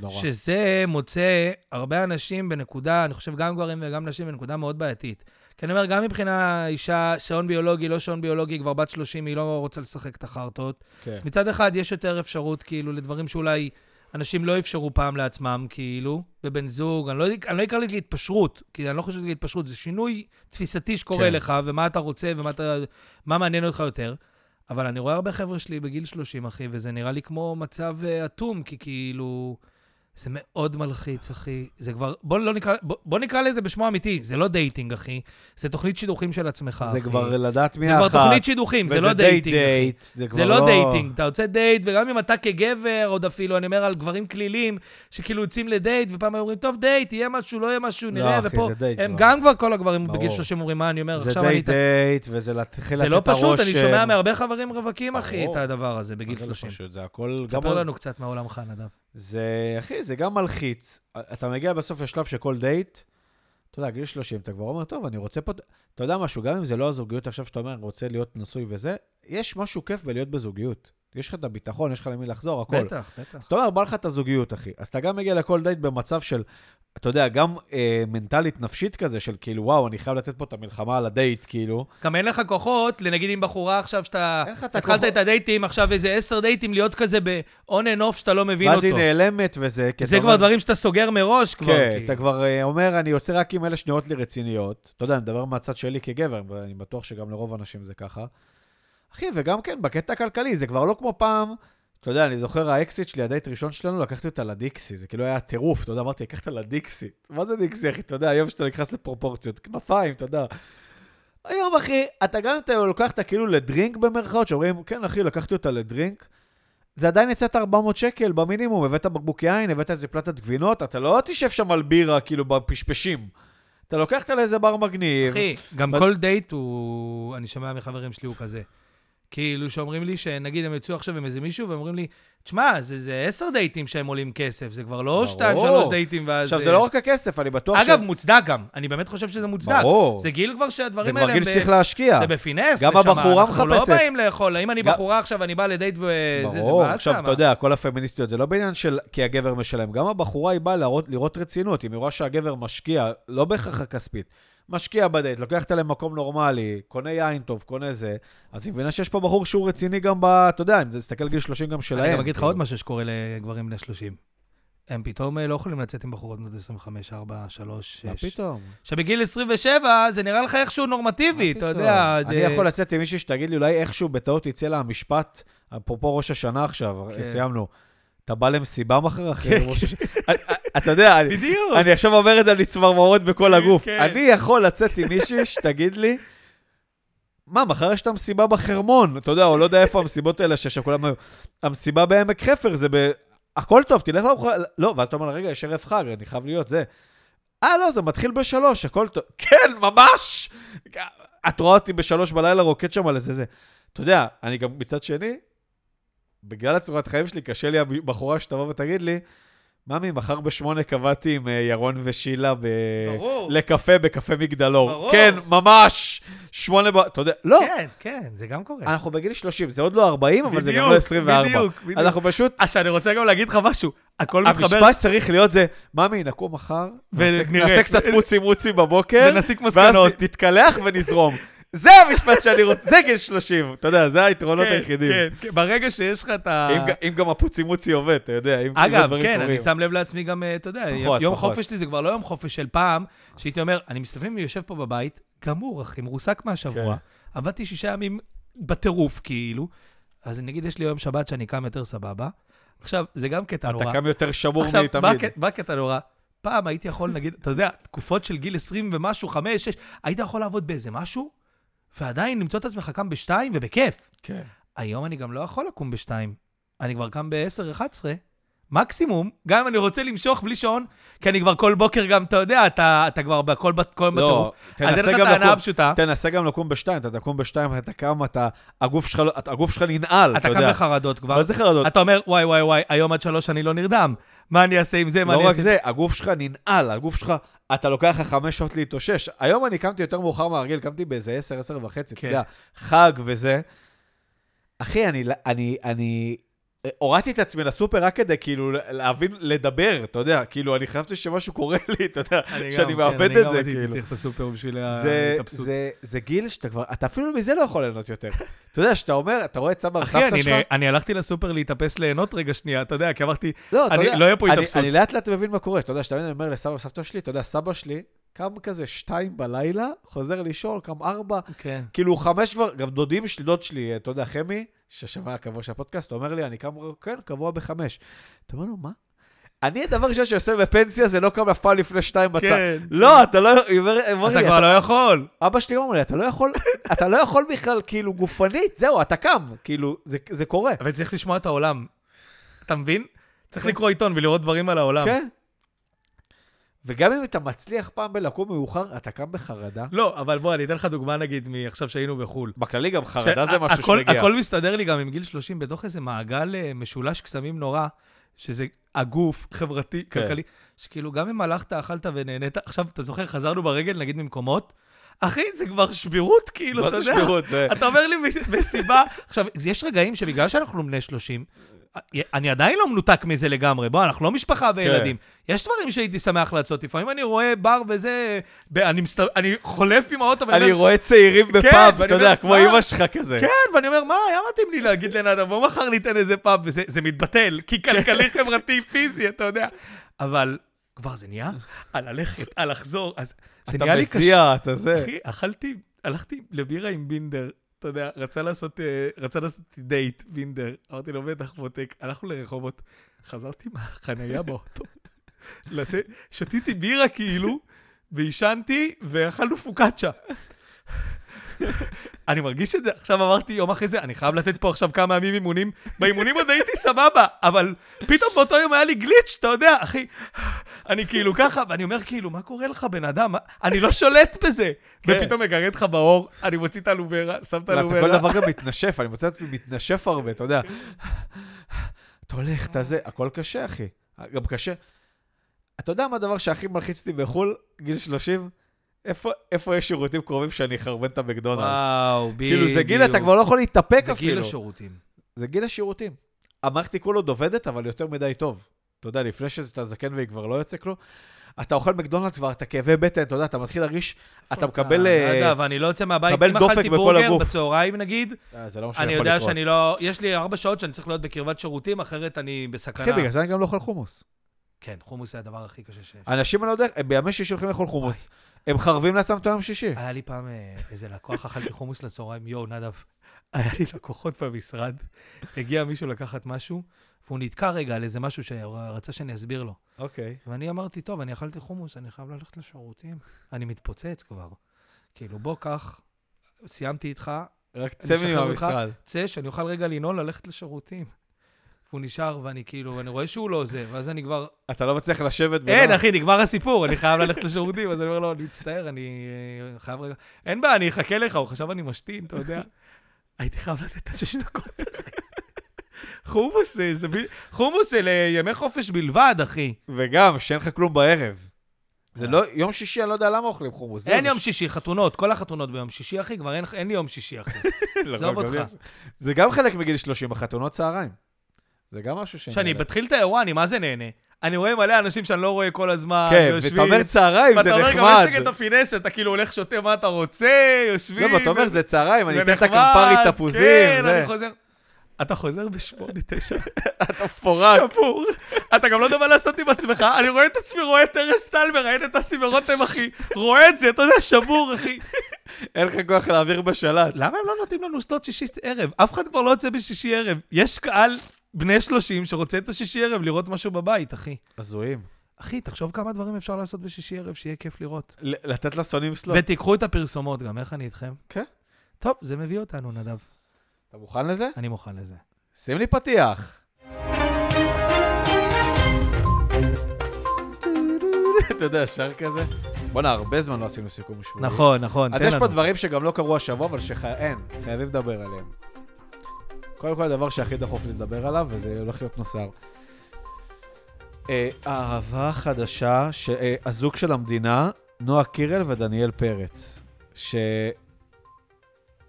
נורא. שזה מוצא הרבה אנשים בנקודה, אני חושב גם גברים וגם נשים, בנקודה מאוד בעייתית. כי אני אומר, גם מבחינה אישה, שעון ביולוגי, לא שעון ביולוגי, כבר בת 30, היא לא רוצה לשחק את החרטות. כן. אז מצד אחד, יש יותר אפשרות, כאילו, לדברים שאולי אנשים לא אפשרו פעם לעצמם, כאילו, בבן זוג. אני לא, אני לא אקרא לזה התפשרות, כי אני לא חושב שזה התפשרות, זה שינוי תפיסתי שקורה כן. לך, ומה אתה רוצה ומה אתה, מעניין אותך יותר. אבל אני רואה הרבה חבר'ה שלי בגיל 30, אחי, וזה נראה לי כמו מצב אה, אטום, כי כאילו... זה מאוד מלחיץ, אחי. זה כבר, בוא, לא נקרא, בוא, בוא נקרא לזה בשמו האמיתי, זה לא דייטינג, אחי. זה תוכנית שידוכים של עצמך, אחי. זה כבר לדעת מי זה האחת. כבר תוכנית שידוכים, זה וזה לא דייטינג, אחי. דייט, זה כבר זה לא דייטינג, אתה יוצא דייט, וגם אם אתה כגבר, עוד אפילו, אני אומר על גברים כלילים, שכאילו יוצאים לדייט, ופעם אומרים, טוב, דייט, יהיה משהו, לא יהיה משהו, לא, נראה, אחי, ופה, זה דייט הם כבר. גם כבר כל הגברים בגיל ברור. 30 אומרים, מה אני אומר, זה עכשיו אני... דייט דייט, וזה להתחיל זה לתת לאט את הרושם. פשוט, אני שומע מהרבה חברים רווקים, אחי, את. הדבר הזה בגיל מה זה לא 30. פשוט, זה הכל... גם ספר על- לנו קצת מעולמך, נדב. זה, אחי, זה גם מלחיץ. אתה מגיע בסוף לשלב שכל דייט, אתה יודע, גיל 30, אתה כבר אומר, טוב, אני רוצה פה... אתה יודע משהו, גם אם זה לא הזוגיות עכשיו שאתה אומר, אני רוצה להיות נשוי וזה, יש משהו כיף בלהיות בזוגיות. יש לך את הביטחון, יש לך למי לחזור, הכל. בטח, בטח. אז אתה אומר, בא לך את הזוגיות, אחי. אז אתה גם מגיע לכל דייט במצב של, אתה יודע, גם אה, מנטלית, נפשית כזה, של כאילו, וואו, אני חייב לתת פה את המלחמה על הדייט, כאילו. גם אין לך כוחות, לנגיד עם בחורה עכשיו שאתה... אין לך את התחלת הכוחות. את הדייטים, עכשיו איזה עשר דייטים, להיות כזה ב-on and off שאתה לא מבין ואז אותו. היא נעלמת וזה, כי זה כבר אומר- דברים שאתה סוגר מראש כבר. כן, כאילו. אתה כבר אה, אומר, אני יוצא רק עם אלה שנראות לי רציניות. אתה יודע, אני מדבר מהצד שלי כגבר, ואני בטוח שגם לרוב האנשים זה ככה. אחי, וגם כן, בקטע הכלכלי, זה כבר לא כמו פעם, אתה יודע, אני זוכר האקסית שלי, הדייט הראשון שלנו, לקחתי אותה לדיקסי, זה כאילו היה טירוף, אתה יודע, אמרתי, לקחת לדיקסי. מה זה דיקסי, אחי? אתה יודע, היום שאתה נכנס לפרופורציות, כנפיים, אתה יודע. היום, אחי, אתה גם אם אתה לוקח אותה כאילו לדרינק במרכאות, שאומרים, כן, אחי, לקחתי אותה לדרינק, זה עדיין יצאת 400 שקל במינימום, הבאת בקבוק יין, הבאת איזה פלטת גבינות, אתה לא תשב שם על בירה, כאילו, בפשפשים. אתה לוקח אותה לאיזה בר מגניב. אחי, גם בד- כל דייט הוא, אני שומע מחברים שלי, הוא כזה. כאילו, שאומרים לי שנגיד הם יצאו עכשיו עם איזה מישהו, והם אומרים לי, תשמע, זה, זה עשר דייטים שהם עולים כסף, זה כבר לא ברור. שתיים, שלוש דייטים ואז... עכשיו, אה, זה לא רק הכסף, אני בטוח אגב, מוצדק גם. אני באמת חושב שזה מוצדק. ברור. זה גיל כבר זה שהדברים האלה הם... גיל ב- שצריך להשקיע. זה בפינס, גם נשמה, הבחורה אנחנו לא מחפשת. באים לאכול. אם אני גם- בחורה עכשיו, אני בא לדייט וזה, זה ברור, באסה. עכשיו? אתה יודע, כל הפמיניסטיות, זה לא בעניין של כי הגבר משלם. גם הבחורה היא באה להראות, לראות רצינות. אם היא רואה שהגבר משקיע, לא בהכרח הכספית, משקיע בדייט, לוקח אותה למקום נורמלי, קונה יין טוב, קונה זה, אז היא מבינה שיש פה בחור שהוא רציני גם ב... אתה יודע, אם תסתכל גיל 30 גם שלהם. אני גם אגיד לך כאילו. עוד משהו שקורה לגברים בני 30. הם פתאום אה, לא יכולים לצאת עם בחורות בנות 25, 4, 3, מה 6. פתאום? שבגיל 27 זה נראה לך איכשהו נורמטיבי, אתה יודע. אני יכול לצאת עם מישהי שתגיד לי, אולי איכשהו בטעות יצא לה המשפט, אפרופו ראש השנה עכשיו, כן. סיימנו. אתה בא למסיבה מחר אחרי ראש השנה? אני- אתה יודע, אני- בדיוק. אני עכשיו אומר את זה, אני צמרמורות בכל הגוף. כן. אני יכול לצאת עם מישהי שתגיד לי, מה, מחר יש את המסיבה בחרמון, אתה יודע, או לא יודע איפה המסיבות האלה שיש, כולם היו. המסיבה בעמק חפר, זה ב... הכל טוב, תלך לארוחה, לא, ואז אתה אומר, רגע, יש ערב חג, אני חייב להיות זה. אה, לא, זה מתחיל בשלוש, הכל טוב. כן, ממש! את רואה אותי בשלוש בלילה רוקד שם על איזה זה. אתה יודע, אני גם מצד שני, בגלל הצורת חיים שלי, קשה לי הבחורה שתבוא ותגיד לי, ממי, מחר בשמונה קבעתי עם אה, ירון ושילה ב... ברור. לקפה בקפה מגדלור. ברור. כן, ממש! שמונה ב... אתה יודע, לא, כן, כן, זה גם קורה. אנחנו בגיל 30, זה עוד לא 40, אבל זה גם בדיוק, לא 24. בדיוק, בדיוק. אנחנו פשוט... עכשיו, אני רוצה גם להגיד לך משהו. הכל מתחבר, המשפט שצריך להיות זה, ממי, נקום מחר, נעשה- ונראה. נעשה קצת פוצי מוצי בבוקר, ונסיק ואז מסקנות. נתקלח ונזרום. זה המשפט שאני רוצה, זה גיל 30, אתה יודע, זה היתרונות כן, היחידים. כן, כן, ברגע שיש לך את ה... אם אם גם הפוצי מוצי עובד, אתה יודע, אם אגב, הדברים כן, קורים. אני שם לב לעצמי גם, אה, אתה יודע, פחות, יום פחות. חופש שלי זה כבר לא יום חופש של פעם, שהייתי אומר, אני מסתובב, יושב פה בבית, גמור, אחי, מרוסק מהשבוע, כן. עבדתי שישה ימים בטירוף, כאילו, אז נגיד יש לי יום שבת שאני קם יותר סבבה. עכשיו, זה גם קטע נורא. אתה קם יותר שמור עכשיו, מתמיד. הקט- מה הקטע נורא? פעם הייתי יכול, נגיד, אתה יודע, תקופות של גיל 20 ומשהו, 5, 6, היית יכול לעבוד באיזה משהו, ועדיין למצוא את עצמך קם בשתיים ובכיף. כן. היום אני גם לא יכול לקום בשתיים. אני כבר קם ב-10, 11, מקסימום, גם אם אני רוצה למשוך בלי שעון, כי אני כבר כל בוקר גם, אתה יודע, אתה, אתה כבר בכל כל לא, בטירוף. אז אין תנסה לך את ההנאה הפשוטה. תנסה גם לקום בשתיים, אתה תקום בשתיים, אתה קם, אתה, הגוף שלך, לא- אתה- הגוף שלך ננעל, אתה אתה קם יודע. בחרדות כבר. מה זה חרדות? אתה אומר, וואי, וואי, וואי, היום עד שלוש אני לא נרדם. מה אני אעשה עם זה? מה לא אני רק אעשה? זה, הגוף שלך ננעל, הגוף שלך, אתה לוקח לך חמש שעות להתאושש. היום אני קמתי יותר מאוחר מהרגיל, קמתי באיזה עשר, עשר וחצי, אתה כן. יודע, חג וזה. אחי, אני, אני, אני הורדתי את עצמי לסופר רק כדי כאילו להבין, לדבר, אתה יודע, כאילו, אני חשבתי שמשהו קורה לי, אתה יודע, אני גם, שאני כן, מאבד אני את גם זה, הייתי כאילו. צריך את הסופר בשביל זה, ההתאפסות. זה, זה גיל שאתה כבר, אתה אפילו מזה לא יכול ליהנות יותר. אתה יודע, שאתה אומר, אתה רואה את סבא אחי, וסבתא שלך, אני הלכתי לסופר להתאפס ליהנות רגע שנייה, אתה יודע, כי אמרתי, לא, לא יהיה פה התאפסות. אני לאט לאט מבין מה קורה, אתה יודע, שאתה אומר לסבא וסבתא שלי, אתה יודע, סבא שלי קם כזה שתיים בלילה, חוזר לישון, קם ארבע, כן. כאילו חמש כבר, גם דודים שלי, דוד שלי, אתה יודע, חמי, ששמע הקבוע של הפודקאסט, הוא אומר לי, אני קם, כן, קבוע בחמש. אתה אומר לו, מה? אני, הדבר ראשון שעושה בפנסיה זה לא קם אף פעם לפני שתיים בצד. כן. לא, אתה לא... אתה כבר לא יכול. אבא שלי אומר לי, אתה לא יכול, אתה לא יכול בכלל, כאילו, גופנית, זהו, אתה קם, כאילו, זה, קורה. אבל צריך לשמוע את העולם. אתה מבין? צריך. לקרוא עיתון ולראות דברים על העולם. כן. וגם אם אתה מצליח פעם בלקום מאוחר, אתה קם בחרדה. לא, אבל בוא, אני אתן לך דוגמה נגיד מעכשיו שהיינו בחו"ל. בכללי גם חרדה זה משהו שהכל- שמגיע. הכל מסתדר לי גם עם גיל 30 בתוך איזה מעגל אה, משולש קסמים נורא, שזה הגוף, חברתי, כן. כלכלי, שכאילו גם אם הלכת, אכלת ונהנית, עכשיו, אתה זוכר, חזרנו ברגל נגיד ממקומות, אחי, זה כבר שבירות, כאילו, מה אתה זה יודע. שבירות? זה... אתה אומר לי מס- מסיבה, עכשיו, יש רגעים שבגלל שאנחנו בני 30, אני עדיין לא מנותק מזה לגמרי, בוא, אנחנו לא משפחה וילדים. יש דברים שהייתי שמח לעשות, לפעמים אני רואה בר וזה, אני מסת- אני חולף עם האוטו, ואני אני אומר, רואה צעירים בפאב, ואני אתה יודע, אומר, כמו מה? אימא שלך כזה. כן, ואני אומר, מה, היה מתאים לי להגיד לנאדם, בוא מחר ניתן איזה פאב, וזה זה מתבטל, כי כלכלי, חברתי, פיזי, אתה יודע. אבל כבר זה נהיה על ללכת, על לחזור, אז זה אתה נהיה לי קשה. מזיע, אתה זה. אחי, אכלתי, הלכתי לבירה עם בינדר, אתה יודע, רצה לעשות, אה, רצה לעשות דייט, בינדר. אמרתי לו, בטח מותק, הלכנו לרחובות, חזרתי מהחנייה באוטו. שתיתי בירה כאילו, ועישנתי, ואכלנו פוקאצ'ה. אני מרגיש את זה, עכשיו אמרתי יום אחרי זה, אני חייב לתת פה עכשיו כמה ימים אימונים. באימונים עוד הייתי סבבה, אבל פתאום באותו יום היה לי גליץ', אתה יודע, אחי. אני כאילו ככה, ואני אומר כאילו, מה קורה לך, בן אדם? מה- אני לא שולט בזה. כן. ופתאום מגרד לך באור, אני מוציא את הלוברה, שם את ואתה כל הלוברה. דבר גם מתנשף, אני מוצא את עצמי מתנשף הרבה, אתה יודע. אתה הולך, אתה זה, הכל קשה, אחי. גם קשה. אתה יודע מה הדבר שהכי מלחיץ אותי בחו"ל, גיל 30? איפה, איפה יש שירותים קרובים שאני אחרבן את המקדונלדס? וואו, בדיוק. כאילו, זה גיל, אתה כבר לא יכול להתאפק זה גיל אפילו. השירותים. זה גיל השירותים. המערכת עיכול עוד עובדת, אבל יותר מדי טוב. אתה יודע, לפני שאתה זקן והיא כבר לא יוצא כלום, אתה אוכל מקדונלדס כבר, אתה כאבי בטן, אתה יודע, אתה מתחיל להרגיש, אתה מקבל... אה, אגב, אני לא יוצא מהבית, אם אכלתי בורגר. בצהריים נגיד, אה, לא אני. יודע שאני לא... יש לי ארבע שעות שאני צריך להיות בקרבת שירותים, אחרת אני בסכנה. אחי, בגלל זה אני גם לא אוכל חומוס. כן, חומוס זה הדבר הכי קשה שיש. אנשים, אני לא יודע, בימי שישי הולכים לאכול חומוס. הם חרבים לעצמם את היום שישי. היה לי פעם אה, איזה לקוח, אכלתי חומוס לצהריים, יואו, נדב. היה לי לקוחות במשרד, הגיע מישהו לקחת משהו, והוא נתקע רגע על איזה משהו שרצה שאני אסביר לו. אוקיי. ואני אמרתי, טוב, אני אכלתי חומוס, אני חייב ללכת לשירותים. אני מתפוצץ כבר. כאילו, בוא, קח, סיימתי איתך, רק צא. מהמשרד. צא, שאני אוכל רגע לנעול, ללכת לשירותים. והוא נשאר, ואני כאילו, אני רואה שהוא לא זה, ואז אני כבר, אתה לא מצליח לשבת אין, בנוח. אחי, נגמר הסיפור, אני חייב ללכת לשירותים, אז אני אומר לו, אני מצטער, אני אה, חייב רגע... אין בעיה, אני אחכה לך, הוא חשב אני משתין, אתה יודע. הייתי חייב לתת את השש דקות, אחי. חומוס זה, זה חומוס זה לימי חופש בלבד, אחי. וגם, שאין לך כלום בערב. זה לא, יום שישי, אני לא יודע למה אוכלים חומוס. אין יום שישי, חתונות, כל החתונות ביום שישי, אחי, כבר אין- אין לי יום שישי, אחי. זה- עזוב אותך. זה גם חלק מגיל 30, החתונות צהריים. זה גם משהו ש... כשאני מתחיל את האירוע, אני מה זה נהנה. אני רואה מלא אנשים שאני לא רואה כל הזמן, כן, יושבים. ואתה אומר צהריים, זה ואתה אומר, גם נחמד. יש לי את הפינס, אתה כאילו הולך, שותה מה אתה רוצה, יושבים. לא, ואתה אומר, זה צהריים, אני אתן לך נחמד, קמפרי תפוזים, כן, זה. אני חוזר. אתה חוזר בשמונה, תשע. אתה פורק. שבור. אתה גם לא יודע מה לעשות עם עצמך. אני רואה את עצמי, רואה את ארז טל מראיין את אסי ורותם, אחי. רואה את זה, אתה יודע, שבור, אחי. אין לך כוח להעביר בשלט. למה הם לא נותנים לנו שדות שישי ערב? אף אחד כבר לא יוצא בשישי ערב. יש קהל בני 30 שרוצה את השישי ערב לראות משהו בבית, אחי. הזויים. אחי, תחשוב כמה דברים אפשר לעשות בשישי ערב שיהיה כיף לראות. לתת לשונאים סלוט. ותיקחו את הפרסומות גם, איך אני איתכם? כן. טוב, זה מביא אותנו, נדב. אתה מוכן לזה? אני מוכן לזה. שים לי פתיח. אתה יודע, שר כזה? בואנה, הרבה זמן לא עשינו סיכום שבועי. נכון, נכון, אז תן יש פה לנו. דברים שגם לא קרו השבוע, אבל שאין, חייבים לדבר עליהם. קודם כל, הדבר שהכי דחוף לדבר עליו, וזה הולך להיות נוסר. אה, האהבה החדשה, ש- אה, הזוג של המדינה, נועה קירל ודניאל פרץ. ש...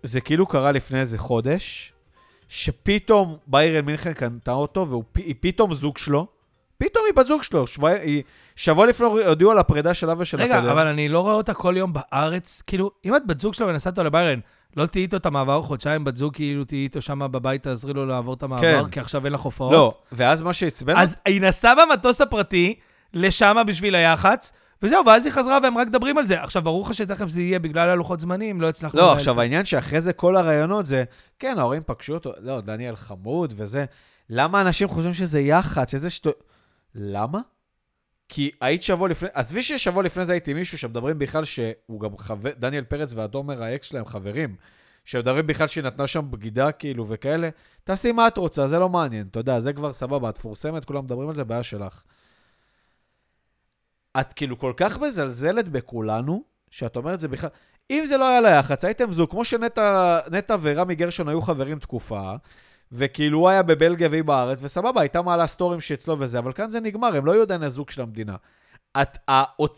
זה כאילו קרה לפני איזה חודש, שפתאום ביירן מינכן קנתה אותו, והיא פתאום זוג שלו. פתאום היא בת זוג שלו. שבוע, היא, שבוע לפני הודיעו על הפרידה שלה ושל רגע, הקודם. אבל אני לא רואה אותה כל יום בארץ. כאילו, אם את בת זוג שלו ונסעת לביירן, לא תהיי איתו את המעבר חודשיים, בת זוג כאילו תהיי איתו שם בבית, תעזרי לו לעבור את המעבר, כן. כי עכשיו אין לך הופעות. לא, ואז מה שעצבן אז היא נסעה במטוס הפרטי לשמה בשביל היח"צ, וזהו, ואז היא חזרה והם רק מדברים על זה. עכשיו, ברור לך שתכף זה יהיה בגלל הלוחות זמנים, לא הצלחנו... לא, עכשיו את- העניין שאחרי זה כל הרעיונות זה, כן, ההורים פגשו אותו, לא, דניאל חמוד וזה. למה אנשים חושבים שזה יח"צ, שזה שטו... למה? כי היית שבוע לפני, עזבי ששבוע לפני זה הייתי מישהו שמדברים בכלל שהוא גם חבר, דניאל פרץ והתומר האקס שלהם חברים, שמדברים בכלל שהיא נתנה שם בגידה כאילו וכאלה, תעשי מה את רוצה, זה לא מעניין, אתה יודע, זה כבר סבבה, את מפורסמת, כולם מדברים על זה, בעיה שלך. את כאילו כל כך מזלזלת בכולנו, שאת אומרת זה בכלל... אם זה לא היה ליח"צ, הייתם זוג, כמו שנטע ורמי גרשון היו חברים תקופה, וכאילו הוא היה בבלגיה והיא בארץ, וסבבה, הייתה מעלה סטורים שאצלו וזה, אבל כאן זה נגמר, הם לא היו עדיין הזוג של המדינה. את,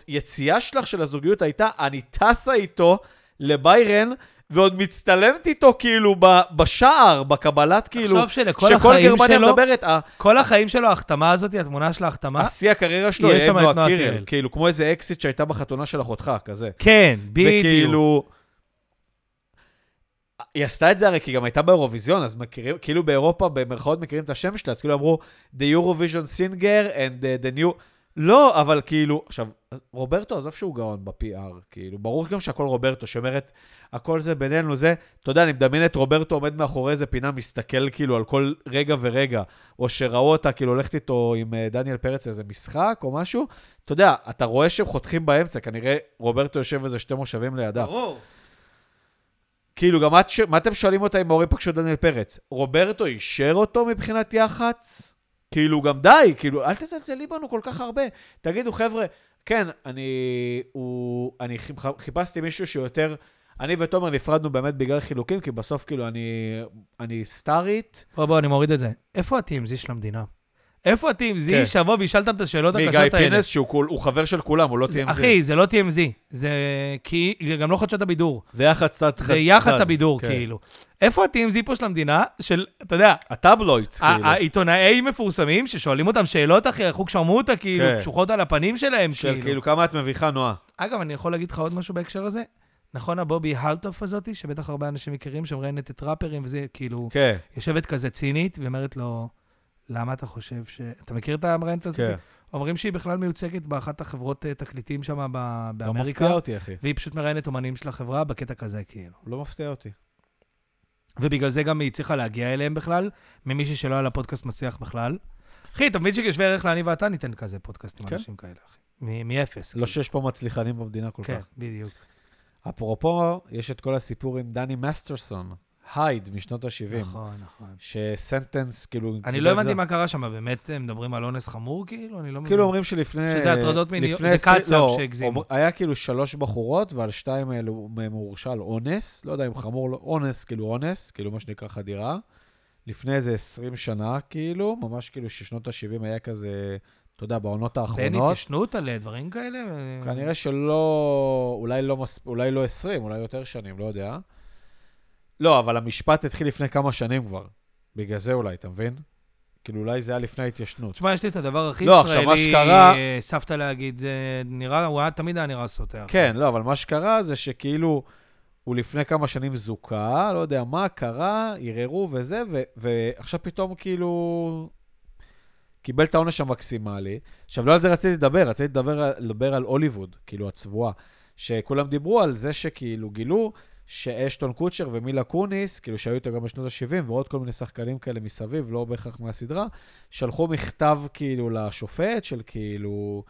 היציאה שלך של הזוגיות הייתה, אני טסה איתו לביירן, ועוד מצטלמת איתו כאילו בשער, בקבלת כאילו, תחשוב שלכל החיים שלו, מדברת, כל החיים שלו, ההחתמה הזאת, התמונה של ההחתמה, השיא הקריירה שלו יהיה נועה קירל. כאילו, כמו איזה אקזיט שהייתה בחתונה של אחותך, כזה. כן, בדיוק. וכאילו... היא עשתה את זה הרי כי גם הייתה באירוויזיון, אז מכירים, כאילו באירופה, במרכאות מכירים את השם שלה, אז כאילו אמרו, The Eurovision Singer and the, the New... לא, אבל כאילו, עכשיו, רוברטו, עזוב שהוא גאון ב-PR, כאילו, ברור גם שהכל רוברטו, שאומרת, הכל זה בינינו, זה, אתה יודע, אני מדמיין את רוברטו עומד מאחורי איזה פינה, מסתכל כאילו על כל רגע ורגע, או שראו אותה, כאילו, הולכת איתו עם uh, דניאל פרץ לאיזה משחק או משהו, אתה יודע, אתה רואה שהם חותכים באמצע, כנראה רוברטו יושב איזה שתי מושבים לידה. ברור. כאילו, גם את, מה אתם שואלים אותה אם ההורים פגשו דניאל פרץ? רוברטו אישר אותו מבחינת יח"צ? כאילו, גם די, כאילו, אל תזלזלי בנו כל כך הרבה. תגידו, חבר'ה, כן, אני, הוא, אני חיפשתי מישהו שיותר... אני ותומר נפרדנו באמת בגלל חילוקים, כי בסוף, כאילו, אני, אני סטארית. בוא, בוא, אני מוריד את זה. איפה ה-TMZ של המדינה? איפה ה-TMZ כן. שיבוא וישאל אותם את השאלות הקשות האלה? מגיא פינס, שהוא חבר של כולם, הוא לא TMZ. אחי, זה לא TMZ. זה כי... גם לא חדשות הבידור. זה יח"צ צד. זה יח"צ הבידור, כן. כאילו. איפה ה-TMZ פה של המדינה? של, אתה יודע... הטבלוידס, כאילו. העיתונאי מפורסמים ששואלים אותם שאלות, אחי, איך הוא אותה, כאילו, כן. קשוחות על הפנים שלהם, של כאילו. כאילו, כמה את מביכה, נועה. אגב, אני יכול להגיד לך עוד משהו בהקשר הזה? נכון הבובי הלטוף הזאתי, שבטח הרבה אנשים מכירים, שמראיינת את ראפרים, וזה כאילו, כן. יושבת כזה צינית, ואומרת לו, למה אתה חושב ש... אתה מכיר את המראיינת הזאת? כן. אומרים שהיא בכלל מיוצגת באחת החברות אה, תקליטים שם באמריקה. לא מפתיע אותי, אחי. והיא פשוט מראיינת אומנים של החברה בקטע כזה, כאילו. לא מפתיע אותי. ובגלל זה גם היא הצליחה להגיע אליהם בכלל, ממישהי שלא היה לה פודקאסט מצליח בכלל. אחי, אתה מבין שכשווה ערך לאני ואתה ניתן כזה פודקאסט עם כן. אנשים כאלה, אחי. מאפס. לא כאילו. שיש פה מצליחנים במדינה כל כן, כך. כן, בדיוק. אפרופו, יש את כל הסיפור עם דני מסטרסון, הייד משנות ה-70. נכון, נכון. שסנטנס, כאילו... אני לא הבנתי מה קרה שם, באמת מדברים על אונס חמור, כאילו? אני לא מבין. כאילו אומרים שלפני... שזה הטרדות מיניות, זה קצב לא, שהגזים. היה כאילו שלוש בחורות, ועל שתיים האלו מהם הוא הורשע על אונס, לא יודע אם חמור, לא, אונס, כאילו אונס, כאילו מה שנקרא חדירה. לפני איזה 20 שנה, כאילו, ממש כאילו ששנות ה-70 היה כזה... אתה יודע, בעונות האחרונות. ואין התיישנות על דברים כאלה? כנראה שלא, אולי לא, מס, אולי לא 20, אולי יותר שנים, לא יודע. לא, אבל המשפט התחיל לפני כמה שנים כבר. בגלל זה אולי, אתה מבין? כאילו, אולי זה היה לפני ההתיישנות. תשמע, יש לי את הדבר הכי לא, ישראלי, עכשיו, שקרה... סבתא להגיד, זה נראה, הוא היה, תמיד היה נראה סוטר. כן, לא, אבל מה שקרה זה שכאילו, הוא לפני כמה שנים זוכה, לא יודע מה, קרה, ערערו וזה, ו- ועכשיו פתאום כאילו קיבל את העונש המקסימלי. עכשיו, לא על זה רציתי לדבר, רציתי לדבר, לדבר על הוליווד, כאילו, הצבועה. שכולם דיברו על זה שכאילו גילו שאשטון קוצ'ר ומילה קוניס, כאילו שהיו איתו גם בשנות ה-70, ועוד כל מיני שחקנים כאלה מסביב, לא בהכרח מהסדרה, שלחו מכתב כאילו לשופט של כאילו,